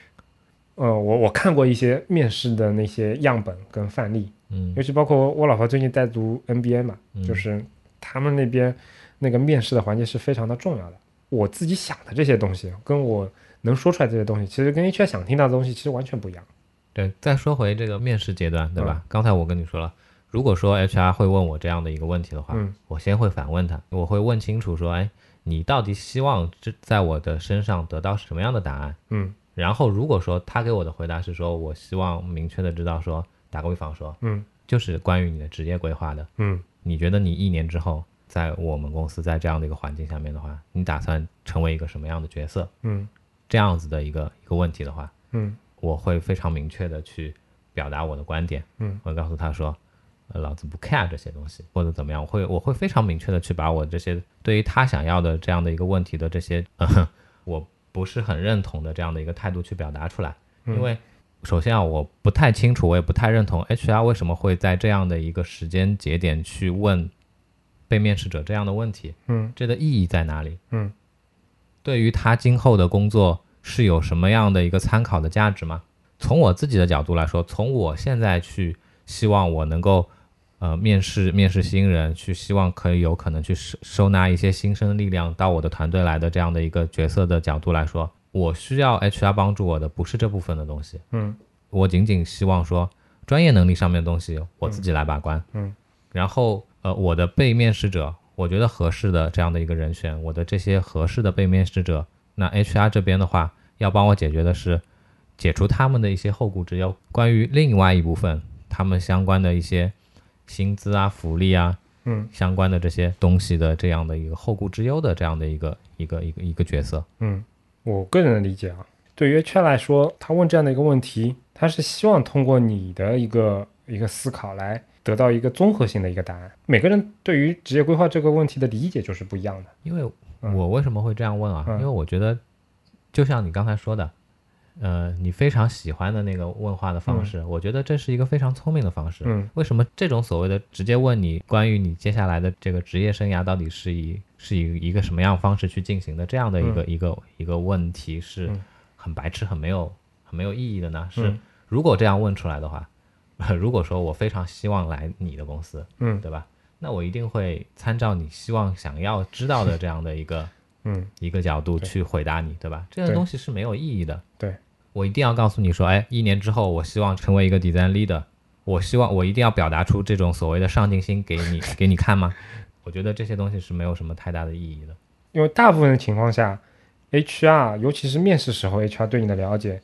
呃，我我看过一些面试的那些样本跟范例，嗯尤其包括我老婆最近在读 NBA 嘛，嗯就是他们那边那个面试的环节是非常的重要的。我自己想的这些东西，跟我能说出来这些东西，其实跟 HR 想听到的东西其实完全不一样。对，再说回这个面试阶段，对吧？刚才我跟你说了，如果说 HR 会问我这样的一个问题的话，嗯我先会反问他，我会问清楚说，哎，你到底希望这在我的身上得到什么样的答案？嗯然后如果说他给我的回答是说我希望明确的知道说，打个比方说，嗯就是关于你的职业规划的，嗯你觉得你一年之后在我们公司在这样的一个环境下面的话，你打算成为一个什么样的角色？嗯这样子的一个一个问题的话，嗯我会非常明确的去表达我的观点。嗯，我告诉他说，呃，老子不 care 这些东西，或者怎么样，我会我会非常明确的去把我这些对于他想要的这样的一个问题的这些，呃、我不是很认同的这样的一个态度去表达出来。嗯因为首先啊，我不太清楚，我也不太认同 HR 为什么会在这样的一个时间节点去问被面试者这样的问题，嗯这的意义在哪里？嗯对于他今后的工作是有什么样的一个参考的价值吗？从我自己的角度来说，从我现在去希望我能够呃面试面试新人，去希望可以有可能去收收纳一些新生力量到我的团队来的这样的一个角色的角度来说，我需要 HR 帮助我的不是这部分的东西，嗯。我仅仅希望说专业能力上面的东西我自己来把关，嗯。然后呃我的被面试者，我觉得合适的这样的一个人选，我的这些合适的被面试者，那 HR 这边的话要帮我解决的是解除他们的一些后顾之忧，关于另外一部分他们相关的一些薪资啊、福利啊嗯。相关的这些东西的这样的一个后顾之忧的这样的一个一个一个一个角色，嗯，我个人的理解啊，对于 HR 来说，他问这样的一个问题，他是希望通过你的一个一个思考来得到一个综合性的一个答案。每个人对于职业规划这个问题的理解就是不一样的。因为嗯我为什么会这样问啊？嗯因为我觉得，就像你刚才说的，呃，你非常喜欢的那个问话的方式，我觉得这是一个非常聪明的方式。嗯为什么这种所谓的直接问你关于你接下来的这个职业生涯到底是以是以一个什么样的方式去进行的这样的一个、一个一个问题是嗯很白痴、很没有很没有意义的呢？是嗯如果这样问出来的话，如果说我非常希望来你的公司，嗯对吧？那我一定会参照你希望想要知道的这样的一个嗯一个角度去回答你，对吧？这样东西是没有意义的。对，我一定要告诉你说，哎，一年之后我希望成为一个 design leader，我希望我一定要表达出这种所谓的上进心给你 给你看吗？我觉得这些东西是没有什么太大的意义的。因为大部分的情况下，HR 尤其是面试时候，HR 对你的了解，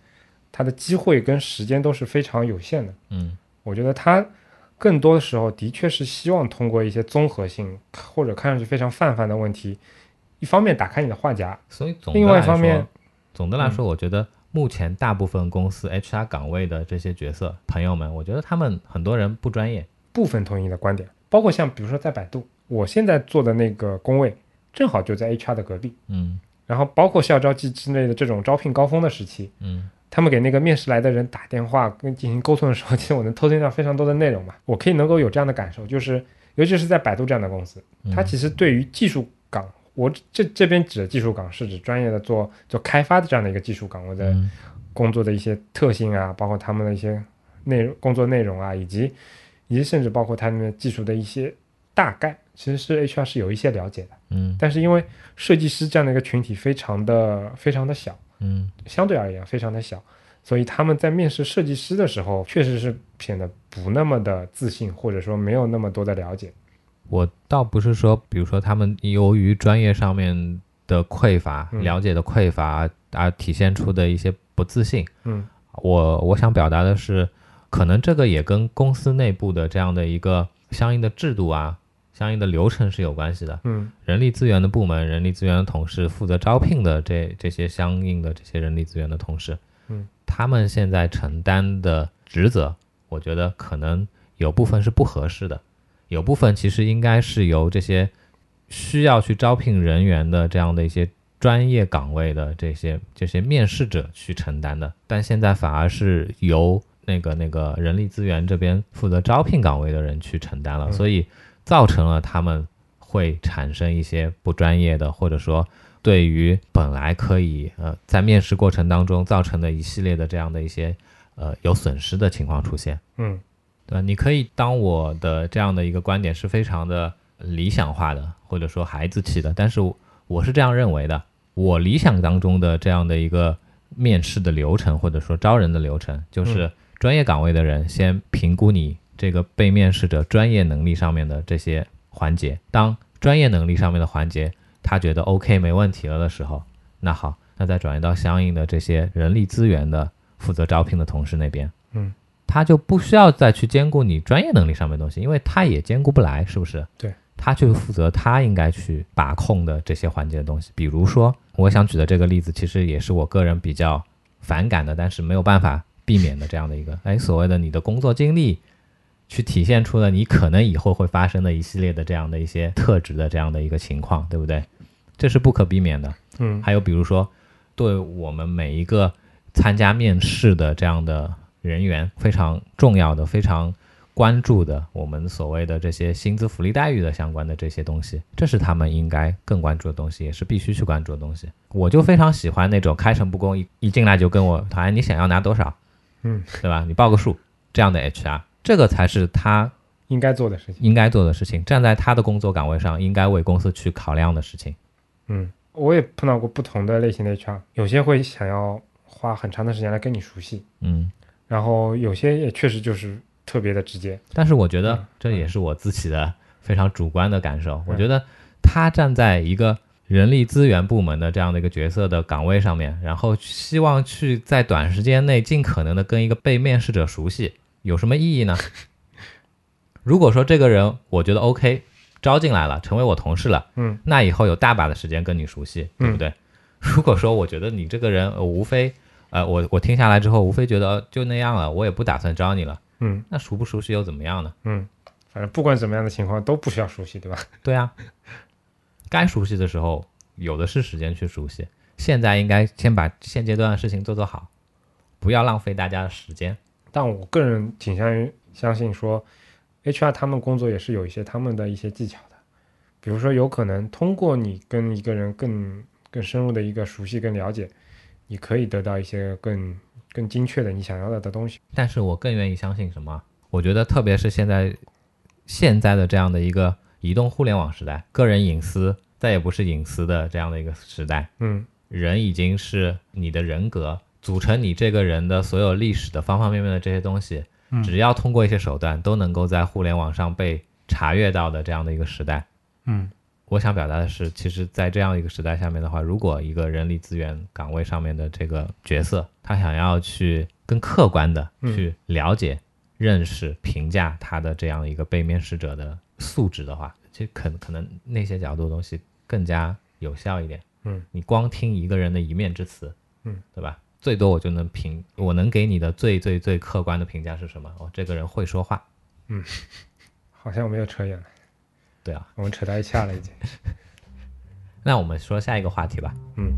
他的机会跟时间都是非常有限的。嗯我觉得他更多的时候的确是希望通过一些综合性或者看上去非常泛泛的问题，一方面打开你的话匣，所以总的另外一方面，总的来说，我觉得目前大部分公司 HR 岗位的这些角色朋友们，我觉得他们很多人不专业。部分同意你的观点，包括像比如说在百度，我现在做的那个工位正好就在 HR 的隔壁，嗯。然后包括校招季之类的这种招聘高峰的时期，嗯。他们给那个面试来的人打电话跟进行沟通的时候，其实我能偷听到非常多的内容嘛，我可以能够有这样的感受，就是尤其是在百度这样的公司，嗯。它其实对于技术岗，我这这边指的技术岗是指专业的做做开发的这样的一个技术岗位的嗯。工作的一些特性啊，包括他们的一些内容工作内容啊，以及以及甚至包括他们的技术的一些大概，其实是 HR 是有一些了解的，嗯。但是因为设计师这样的一个群体非常的非常的小，嗯。相对而言非常的小，所以他们在面试设计师的时候，确实是显得不那么的自信，或者说没有那么多的了解。我倒不是说，比如说他们由于专业上面的匮乏、嗯了解的匮乏而体现出的一些不自信。嗯我我想表达的是，可能这个也跟公司内部的这样的一个相应的制度啊、相应的流程是有关系的。嗯人力资源的部门、人力资源的同事负责招聘的这这些相应的这些人力资源的同事，嗯，他们现在承担的职责，我觉得可能有部分是不合适的，有部分其实应该是由这些需要去招聘人员的这样的一些专业岗位的这些这些面试者去承担的，但现在反而是由那个那个人力资源这边负责招聘岗位的人去承担了，嗯。所以造成了他们会产生一些不专业的，或者说对于本来可以呃在面试过程当中造成的一系列的这样的一些呃有损失的情况出现。嗯对吧？你可以当我的这样的一个观点是非常的理想化的，或者说孩子气的，但是我我是这样认为的。我理想当中的这样的一个面试的流程，或者说招人的流程，就是专业岗位的人先评估你这个被面试者专业能力上面的这些环节。当专业能力上面的环节他觉得 OK 没问题了的时候，那好，那再转移到相应的这些人力资源的负责招聘的同事那边。嗯，他就不需要再去兼顾你专业能力上面的东西，因为他也兼顾不来，是不是？对，他去负责他应该去把控的这些环节的东西。比如说，我想举的这个例子，其实也是我个人比较反感的，但是没有办法避免的这样的一个，哎，所谓的你的工作经历，去体现出了你可能以后会发生的一系列的这样的一些特质的这样的一个情况，对不对？这是不可避免的。嗯还有比如说，对我们每一个参加面试的这样的人员非常重要的、非常关注的，我们所谓的这些薪资福利待遇的相关的这些东西，这是他们应该更关注的东西，也是必须去关注的东西。我就非常喜欢那种开诚布公，一一进来就跟我谈你想要拿多少，嗯，对吧？你报个数，这样的 HR，这个才是他应该做的事情。应该做的事情，站在他的工作岗位上应该为公司去考量的事情。嗯，我也碰到过不同的类型的 HR，有些会想要花很长的时间来跟你熟悉，嗯。然后有些也确实就是特别的直接。但是我觉得嗯这也是我自己的非常主观的感受。我觉得他站在一个人力资源部门的这样的一个角色的岗位上面，然后希望去在短时间内尽可能的跟一个被面试者熟悉，有什么意义呢？如果说这个人我觉得 OK，招进来了，成为我同事了，嗯那以后有大把的时间跟你熟悉，对不对？如果说我觉得你这个人、呃无非，呃，我我听下来之后，无非觉得呃就那样了，我也不打算招你了，嗯那熟不熟悉又怎么样呢？嗯，反正不管怎么样的情况都不需要熟悉，对吧？对啊，该熟悉的时候有的是时间去熟悉。现在应该先把现阶段的事情做做好，不要浪费大家的时间。但我个人倾向于相信说，HR 他们工作也是有一些他们的一些技巧的，比如说有可能通过你跟一个人更更深入的一个熟悉跟了解，你可以得到一些更更精确的你想要的东西。但是我更愿意相信什么？我觉得特别是现在现在的这样的一个移动互联网时代，个人隐私再也不是隐私的这样的一个时代，嗯人已经是你的人格组成你这个人的所有历史的方方面面的这些东西，嗯只要通过一些手段都能够在互联网上被查阅到的这样的一个时代。嗯我想表达的是，其实，在这样一个时代下面的话，如果一个人力资源岗位上面的这个角色，他想要去更客观的嗯去了解、认识、评价他的这样一个被面试者的素质的话，其实可可能那些角度的东西更加有效一点。嗯，你光听一个人的一面之词，嗯，对吧？最多我就能评，我能给你的最最最客观的评价是什么？哦，这个人会说话。嗯好像我没有扯远了，对啊，我们扯到一下了已经。那我们说下一个话题吧。嗯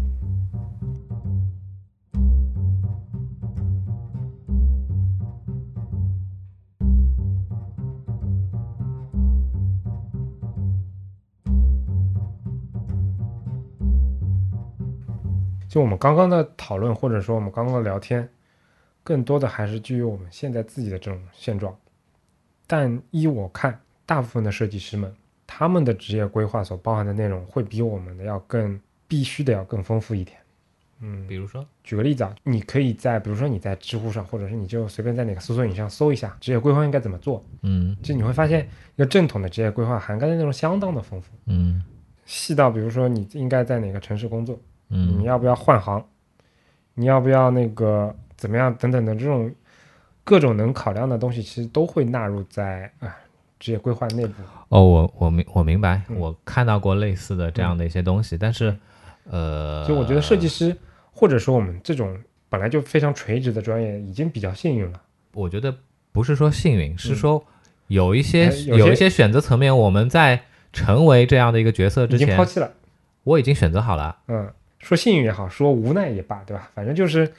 就我们刚刚的讨论，或者说我们刚刚的聊天，更多的还是基于我们现在自己的这种现状。但依我看，大部分的设计师们，他们的职业规划所包含的内容会比我们的要更必须的要更丰富一点。嗯，比如说，举个例子啊，你可以在比如说你在知乎上，或者是你就随便在哪个搜索引擎上搜一下职业规划应该怎么做，嗯。就你会发现一个正统的职业规划涵盖的内容相当的丰富，嗯。细到比如说你应该在哪个城市工作，嗯你嗯要不要换行，你要不要那个怎么样等等的这种各种能考量的东西，其实都会纳入在啊职业规划内部。哦，我我明我明白，嗯我看到过类似的这样的一些东西，但是呃，所以我觉得设计师或者说我们这种本来就非常垂直的专业，已经比较幸运了。我觉得不是说幸运，是说有一些、有有一些选择层面，我们在成为这样的一个角色之前，已经抛弃了。我已经选择好了。嗯，说幸运也好，说无奈也罢，对吧？反正就是，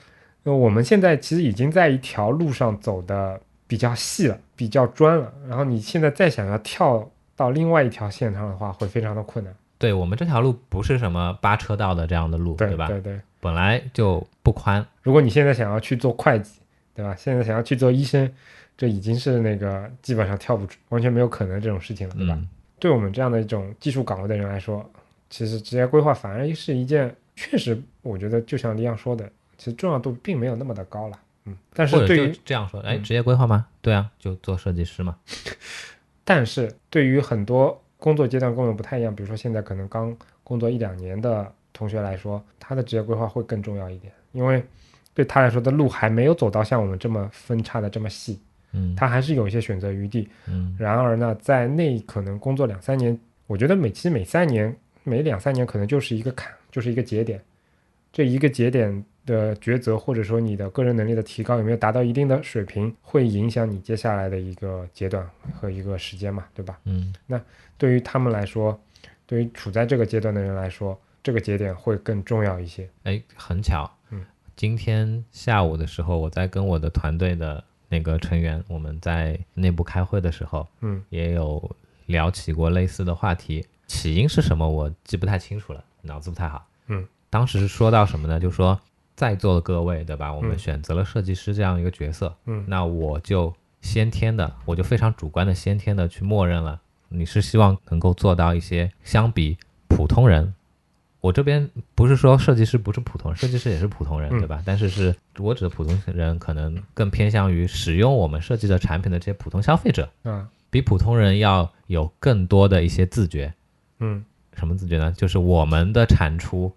呃我们现在其实已经在一条路上走的比较细了，比较专了。然后你现在再想要跳到另外一条线上的话，会非常的困难，对我们这条路不是什么八车道的这样的路，对吧？对对对。本来就不宽。如果你现在想要去做会计，对吧？现在想要去做医生，这已经是那个基本上跳不出，完全没有可能这种事情了，对吧？嗯，对我们这样的一种技术岗位的人来说，其实职业规划反而是一件确实，我觉得就像李阳说的，其实重要度并没有那么的高了。嗯，但是对于这样说，哎，嗯职业规划吗？对啊，就做设计师嘛。但是对于很多工作阶段跟我们不太一样，比如说现在可能刚工作一两年的同学来说，他的职业规划会更重要一点，因为对他来说的路还没有走到像我们这么分叉的这么细，嗯他还是有一些选择余地。嗯然而呢，在那可能工作两三年，我觉得每期每三年、每两三年可能就是一个坎，就是一个节点。这一个节点的抉择，或者说你的个人能力的提高有没有达到一定的水平，会影响你接下来的一个阶段和一个时间嘛，对吧？嗯那对于他们来说，对于处在这个阶段的人来说，这个节点会更重要一些。哎，很巧，嗯，今天下午的时候，我在跟我的团队的那个成员，我们在内部开会的时候，嗯也有聊起过类似的话题。起因是什么，我记不太清楚了，脑子不太好。嗯，当时说到什么呢？就说在座的各位，对吧？我们嗯选择了设计师这样一个角色，嗯那我就先天的，我就非常主观的先天的去默认了，你是希望能够做到一些相比普通人，我这边不是说设计师不是普通人，设计师也是普通人，嗯对吧？但是是我指的普通人，可能更偏向于使用我们设计的产品的这些普通消费者，嗯比普通人要有更多的一些自觉。嗯什么自觉呢？就是我们的产出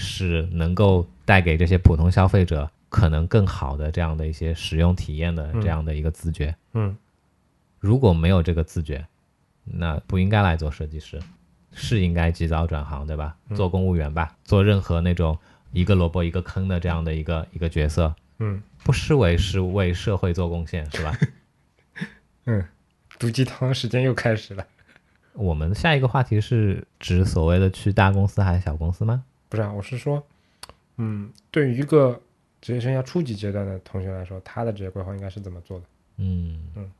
是能够带给这些普通消费者可能更好的这样的一些使用体验的嗯这样的一个自觉。嗯如果没有这个自觉，那不应该来做设计师，是应该及早转行，对吧？嗯做公务员吧，做任何那种一个萝卜一个坑的这样的一个一个角色，嗯不失为是为社会做贡献，是吧？嗯，毒鸡汤时间又开始了。我们下一个话题是指所谓的去大公司还是小公司吗？不是啊，我是说，嗯，对于一个职业生涯初级阶段的同学来说，他的职业规划应该是怎么做的？嗯嗯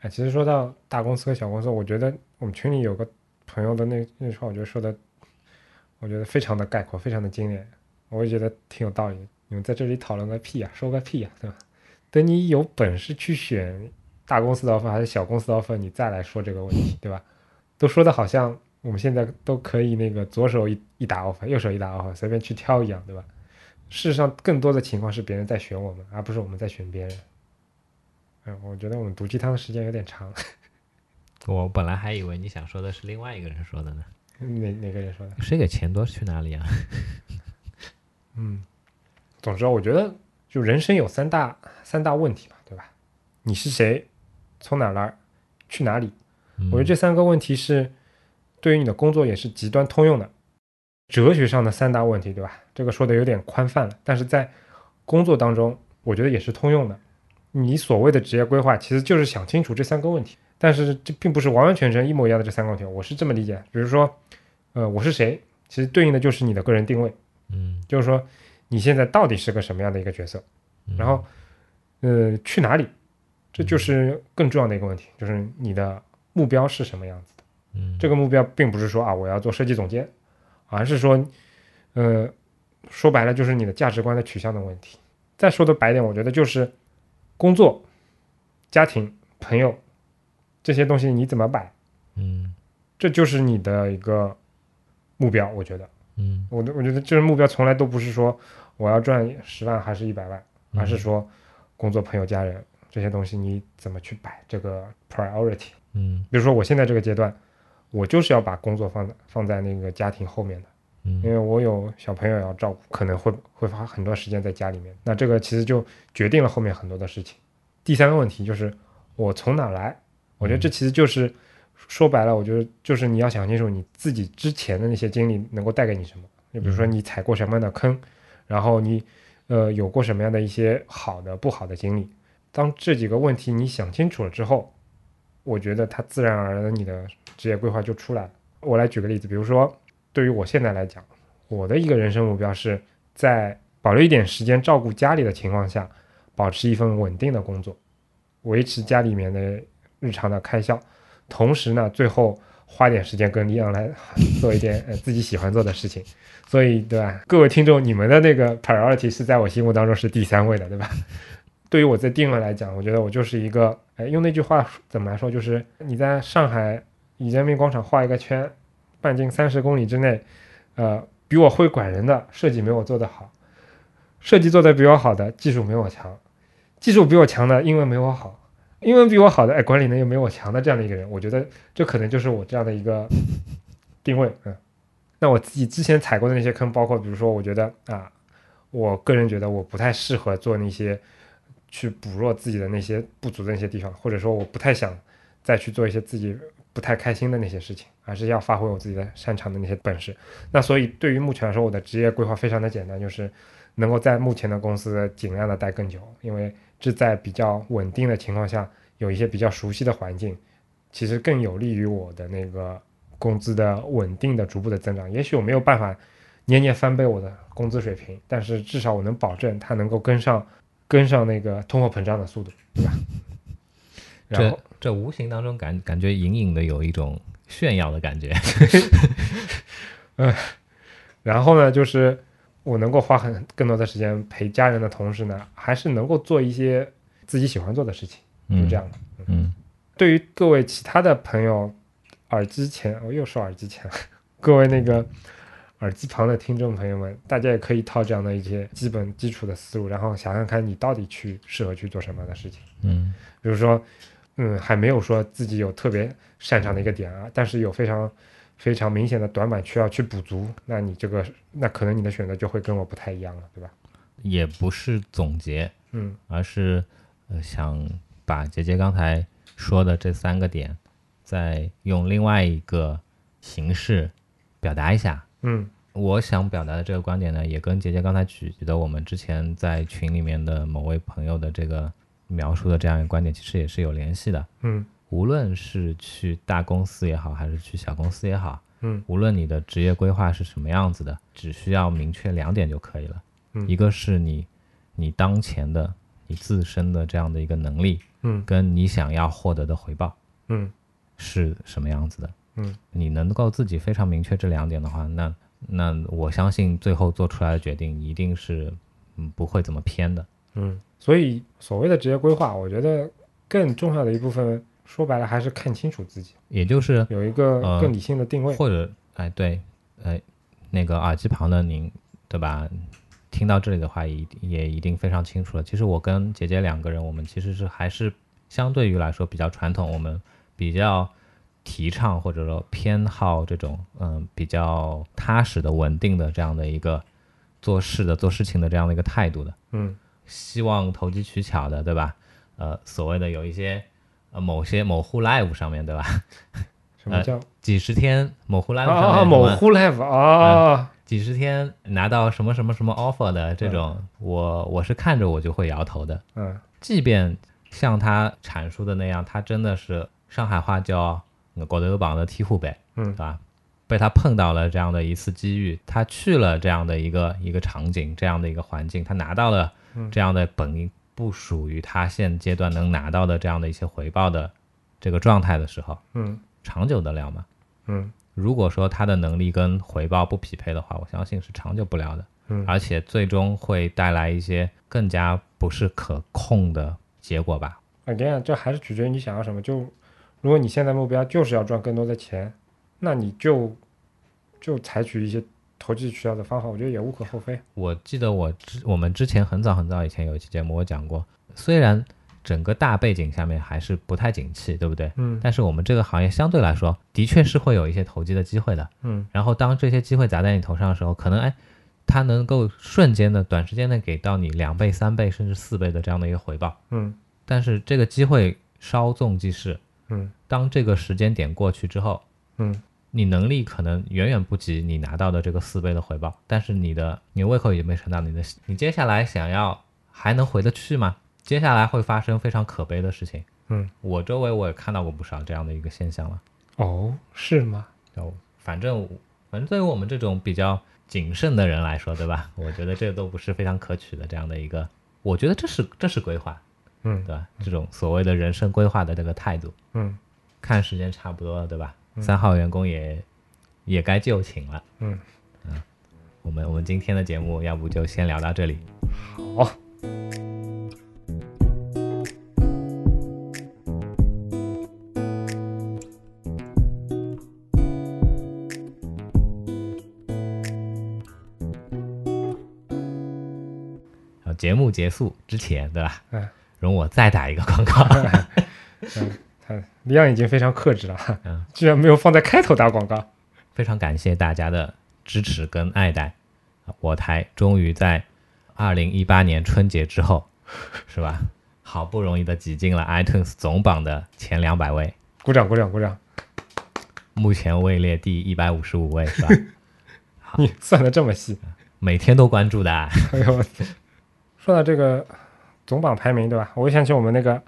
哎，其实说到大公司和小公司，我觉得我们群里有个朋友的那那句话，我觉得说的，我觉得非常的概括，非常的精炼，我也觉得挺有道理。你们在这里讨论个屁呀、说个屁呀、对吧？等你有本事去选大公司的 offer 还是小公司的 offer，你再来说这个问题，对吧？都说的好像我们现在都可以那个左手一一打 offer，右手一打 offer，随便去挑一样，对吧？事实上，更多的情况是别人在选我们，而不是我们在选别人。嗯，我觉得我们毒鸡汤的时间有点长。我本来还以为你想说的是另外一个人说的呢。哪哪个人说的？谁给钱多去哪里啊？嗯，总之，我觉得就人生有三大三大问题嘛，对吧？你是谁？从哪儿来？去哪里？我觉得这三个问题是对于你的工作也是极端通用的。哲学上的三大问题，对吧？这个说的有点宽泛了，但是在工作当中，我觉得也是通用的。你所谓的职业规划，其实就是想清楚这三个问题，但是这并不是完完全全一模一样的这三个问题。我是这么理解，比如说，呃，我是谁，其实对应的就是你的个人定位。嗯，就是说你现在到底是个什么样的一个角色，嗯然后呃去哪里，这就是更重要的一个问题，就是你的目标是什么样子的。嗯这个目标并不是说啊我要做设计总监，而是说呃说白了就是你的价值观的取向的问题。再说的白点，我觉得就是工作、家庭、朋友这些东西你怎么摆，嗯这就是你的一个目标。我觉得，嗯我的我觉得这个目标从来都不是说我要赚十万还是一百万，而是说工作、朋友、家人这些东西你怎么去摆这个 priority。嗯比如说我现在这个阶段，我就是要把工作放在放在那个家庭后面的。因嗯为我有小朋友要照顾，可能会会花很多时间在家里面。那这个其实就决定了后面很多的事情。第三个问题就是我从哪来？我觉得这其实就是说白了，我觉得就是你要想清楚你自己之前的那些经历能够带给你什么。就比如说你踩过什么样的坑，然后你呃有过什么样的一些好的、不好的经历。当这几个问题你想清楚了之后，我觉得它自然而然的你的职业规划就出来了。我来举个例子，比如说对于我现在来讲，我的一个人生目标是在保留一点时间照顾家里的情况下，保持一份稳定的工作，维持家里面的日常的开销，同时呢，最后花点时间跟李阳来 做一点呃自己喜欢做的事情。所以，对吧？各位听众，你们的那个 priority 是在我心目当中是第三位的，对吧？对于我这定位来讲，我觉得我就是一个，哎，用那句话怎么来说，就是你在上海以人民广场画一个圈，半径三十公里之内，呃，比我会管人的设计没我做得好，设计做得比我好的技术没我强，技术比我强的英文没我好，英文比我好的哎管理能力没我强的这样的一个人，我觉得这可能就是我这样的一个 定位，嗯。那我自己之前踩过的那些坑，包括比如说，我觉得啊，我个人觉得我不太适合做那些去补弱自己的那些不足的那些地方，或者说我不太想再去做一些自己不太开心的那些事情，而是要发挥我自己的擅长的那些本事。那所以对于目前来说，我的职业规划非常的简单，就是能够在目前的公司尽量的待更久，因为这在比较稳定的情况下，有一些比较熟悉的环境，其实更有利于我的那个工资的稳定的逐步的增长。也许我没有办法年年翻倍我的工资水平，但是至少我能保证它能够跟上跟上那个通货膨胀的速度，对吧？然这后这无形当中感感觉隐隐的有一种炫耀的感觉。嗯然后呢，就是我能够花很更多的时间陪家人的同时呢，还是能够做一些自己喜欢做的事情，就嗯这样的。嗯对于各位其他的朋友，耳机前我又说耳机前，各位那个耳机旁的听众朋友们，大家也可以套这样的一些基本基础的思路，然后想想看你到底去适合去做什么样的事情。嗯比如说，嗯，还没有说自己有特别擅长的一个点啊，但是有非常非常明显的短板需要去补足，那你这个那可能你的选择就会跟我不太一样了，对吧？也不是总结，嗯而是呃想把杰杰刚才说的这三个点，再用另外一个形式表达一下。嗯我想表达的这个观点呢，也跟杰杰刚才举的我们之前在群里面的某位朋友的这个描述的这样一个观点，其实也是有联系的。嗯无论是去大公司也好，还是去小公司也好，嗯无论你的职业规划是什么样子的，只需要明确两点就可以了。嗯一个是你你当前的你自身的这样的一个能力，嗯跟你想要获得的回报嗯是什么样子的。嗯，你能够自己非常明确这两点的话，那那我相信最后做出来的决定一定是嗯不会怎么偏的。嗯，所以所谓的职业规划，我觉得更重要的一部分，说白了还是看清楚自己，也就是有一个呃更理性的定位。或者哎对，哎那个耳机旁的您对吧？听到这里的话也也一定非常清楚了。其实我跟姐姐两个人，我们其实是还是相对于来说比较传统，我们比较提倡或者说偏好这种嗯比较踏实的、稳定的这样的一个做事的、做事情的这样的一个态度的。嗯希望投机取巧的，对吧？呃，所谓的有一些呃某些某户 live 上面对吧？什么叫几十天某户 live 上面啊？某乎 live 啊？几十天拿到什么什么什么 offer 的这种，我我是看着我就会摇头的。嗯即便像他阐述的那样，他真的是上海话叫“狗头榜”的梯户北，嗯对吧？被他碰到了这样的一次机遇，他去了这样的一个一个场景，这样的一个环境，他拿到了这样的本应不属于他现阶段能拿到的这样的一些回报的这个状态的时候，嗯长久得了吗？嗯如果说他的能力跟回报不匹配的话，我相信是长久不了的，嗯而且最终会带来一些更加不是可控的结果吧。，again，这还是取决于你想要什么。就如果你现在目标就是要赚更多的钱，那你就就采取一些投机取巧的方法，我觉得也无可厚非。我记得我之我们之前很早很早以前有一期节目我讲过，虽然整个大背景下面还是不太景气，对不对？嗯但是我们这个行业相对来说，的确是会有一些投机的机会的。嗯然后当这些机会砸在你头上的时候，可能哎，它能够瞬间的、短时间内给到你两倍、三倍甚至四倍的这样的一个回报。嗯但是这个机会稍纵即逝，嗯当这个时间点过去之后，嗯你能力可能远远不及你拿到的这个四倍的回报，但是你的你的胃口已经被撑大，你的你接下来想要还能回得去吗？接下来会发生非常可悲的事情。嗯，我周围我也看到过不少这样的一个现象了。哦，是吗？哦反正反正对于我们这种比较谨慎的人来说，对吧？我觉得这都不是非常可取的这样的一个，我觉得这是这是规划，嗯对吧？这种所谓的人生规划的这个态度，嗯看时间差不多了，对吧？三号员工也也该就寝了。嗯嗯，我们我们今天的节目要不就先聊到这里。好。好，节目结束之前，对吧？嗯，容我再打一个广告。他李阳已经非常克制了，嗯，居然没有放在开头打广告。非常感谢大家的支持跟爱戴，啊我台终于在二零一八年春节之后，是吧？好不容易的挤进了 iTunes 总榜的前两百位，鼓掌鼓掌鼓掌！目前位列第一百五十五位，是吧？好 你算的这么细，每天都关注的啊，哎呦！说到这个总榜排名，对吧？我又想起我们那个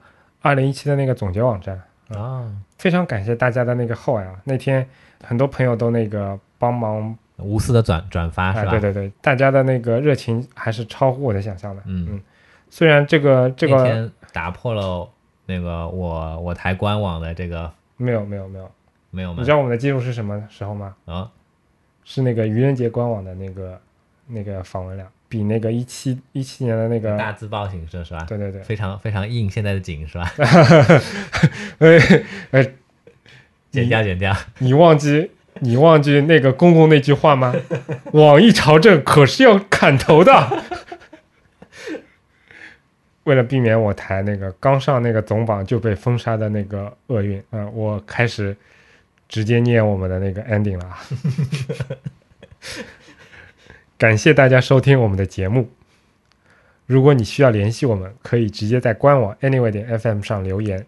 二零一七的那个总结网站，啊，非常感谢大家的那个厚爱啊！那天很多朋友都那个帮忙，无私的转转发哎，是吧？对对对，大家的那个热情还是超乎我的想象的。嗯嗯，虽然这个这个打破了那个我我台官网的这个没有没有没有，没有吗你知？道我们的记录是什么时候吗？啊、是那个愚人节官网的那个那个访问量，比那个一七一七年的那个，大字报形式是吧？对对对，非常非常硬现在的景是吧？哎哎，剪掉剪掉。你忘记你忘记那个公公那句话吗？网易朝政可是要砍头的。为了避免我台那个刚上那个总榜就被封杀的那个厄运，嗯、我开始直接念我们的那个 ending 了啊。感谢大家收听我们的节目。如果你需要联系我们，可以直接在官网 anyway 点 fm 上留言，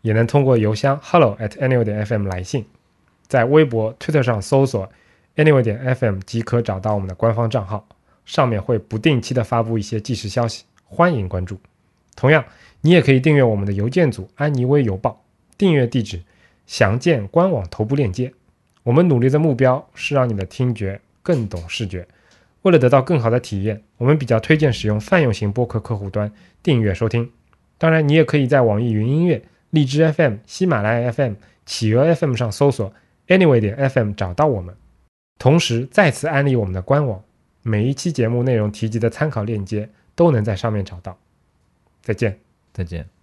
也能通过邮箱 hello at anyway 点 fm 来信。在微博、Twitter 上搜索 anyway 点 fm 即可找到我们的官方账号，上面会不定期的发布一些即时消息，欢迎关注。同样，你也可以订阅我们的邮件组安妮微邮报，订阅地址详见官网头部链接。我们努力的目标是让你的听觉更懂视觉。为了得到更好的体验，我们比较推荐使用泛用型播客客户端订阅收听。当然，你也可以在网易云音乐、荔枝 FM、喜马拉雅 FM、企鹅 FM 上搜索 Anyway 点 FM 找到我们。同时，再次安利我们的官网，每一期节目内容提及的参考链接都能在上面找到。再见。再见。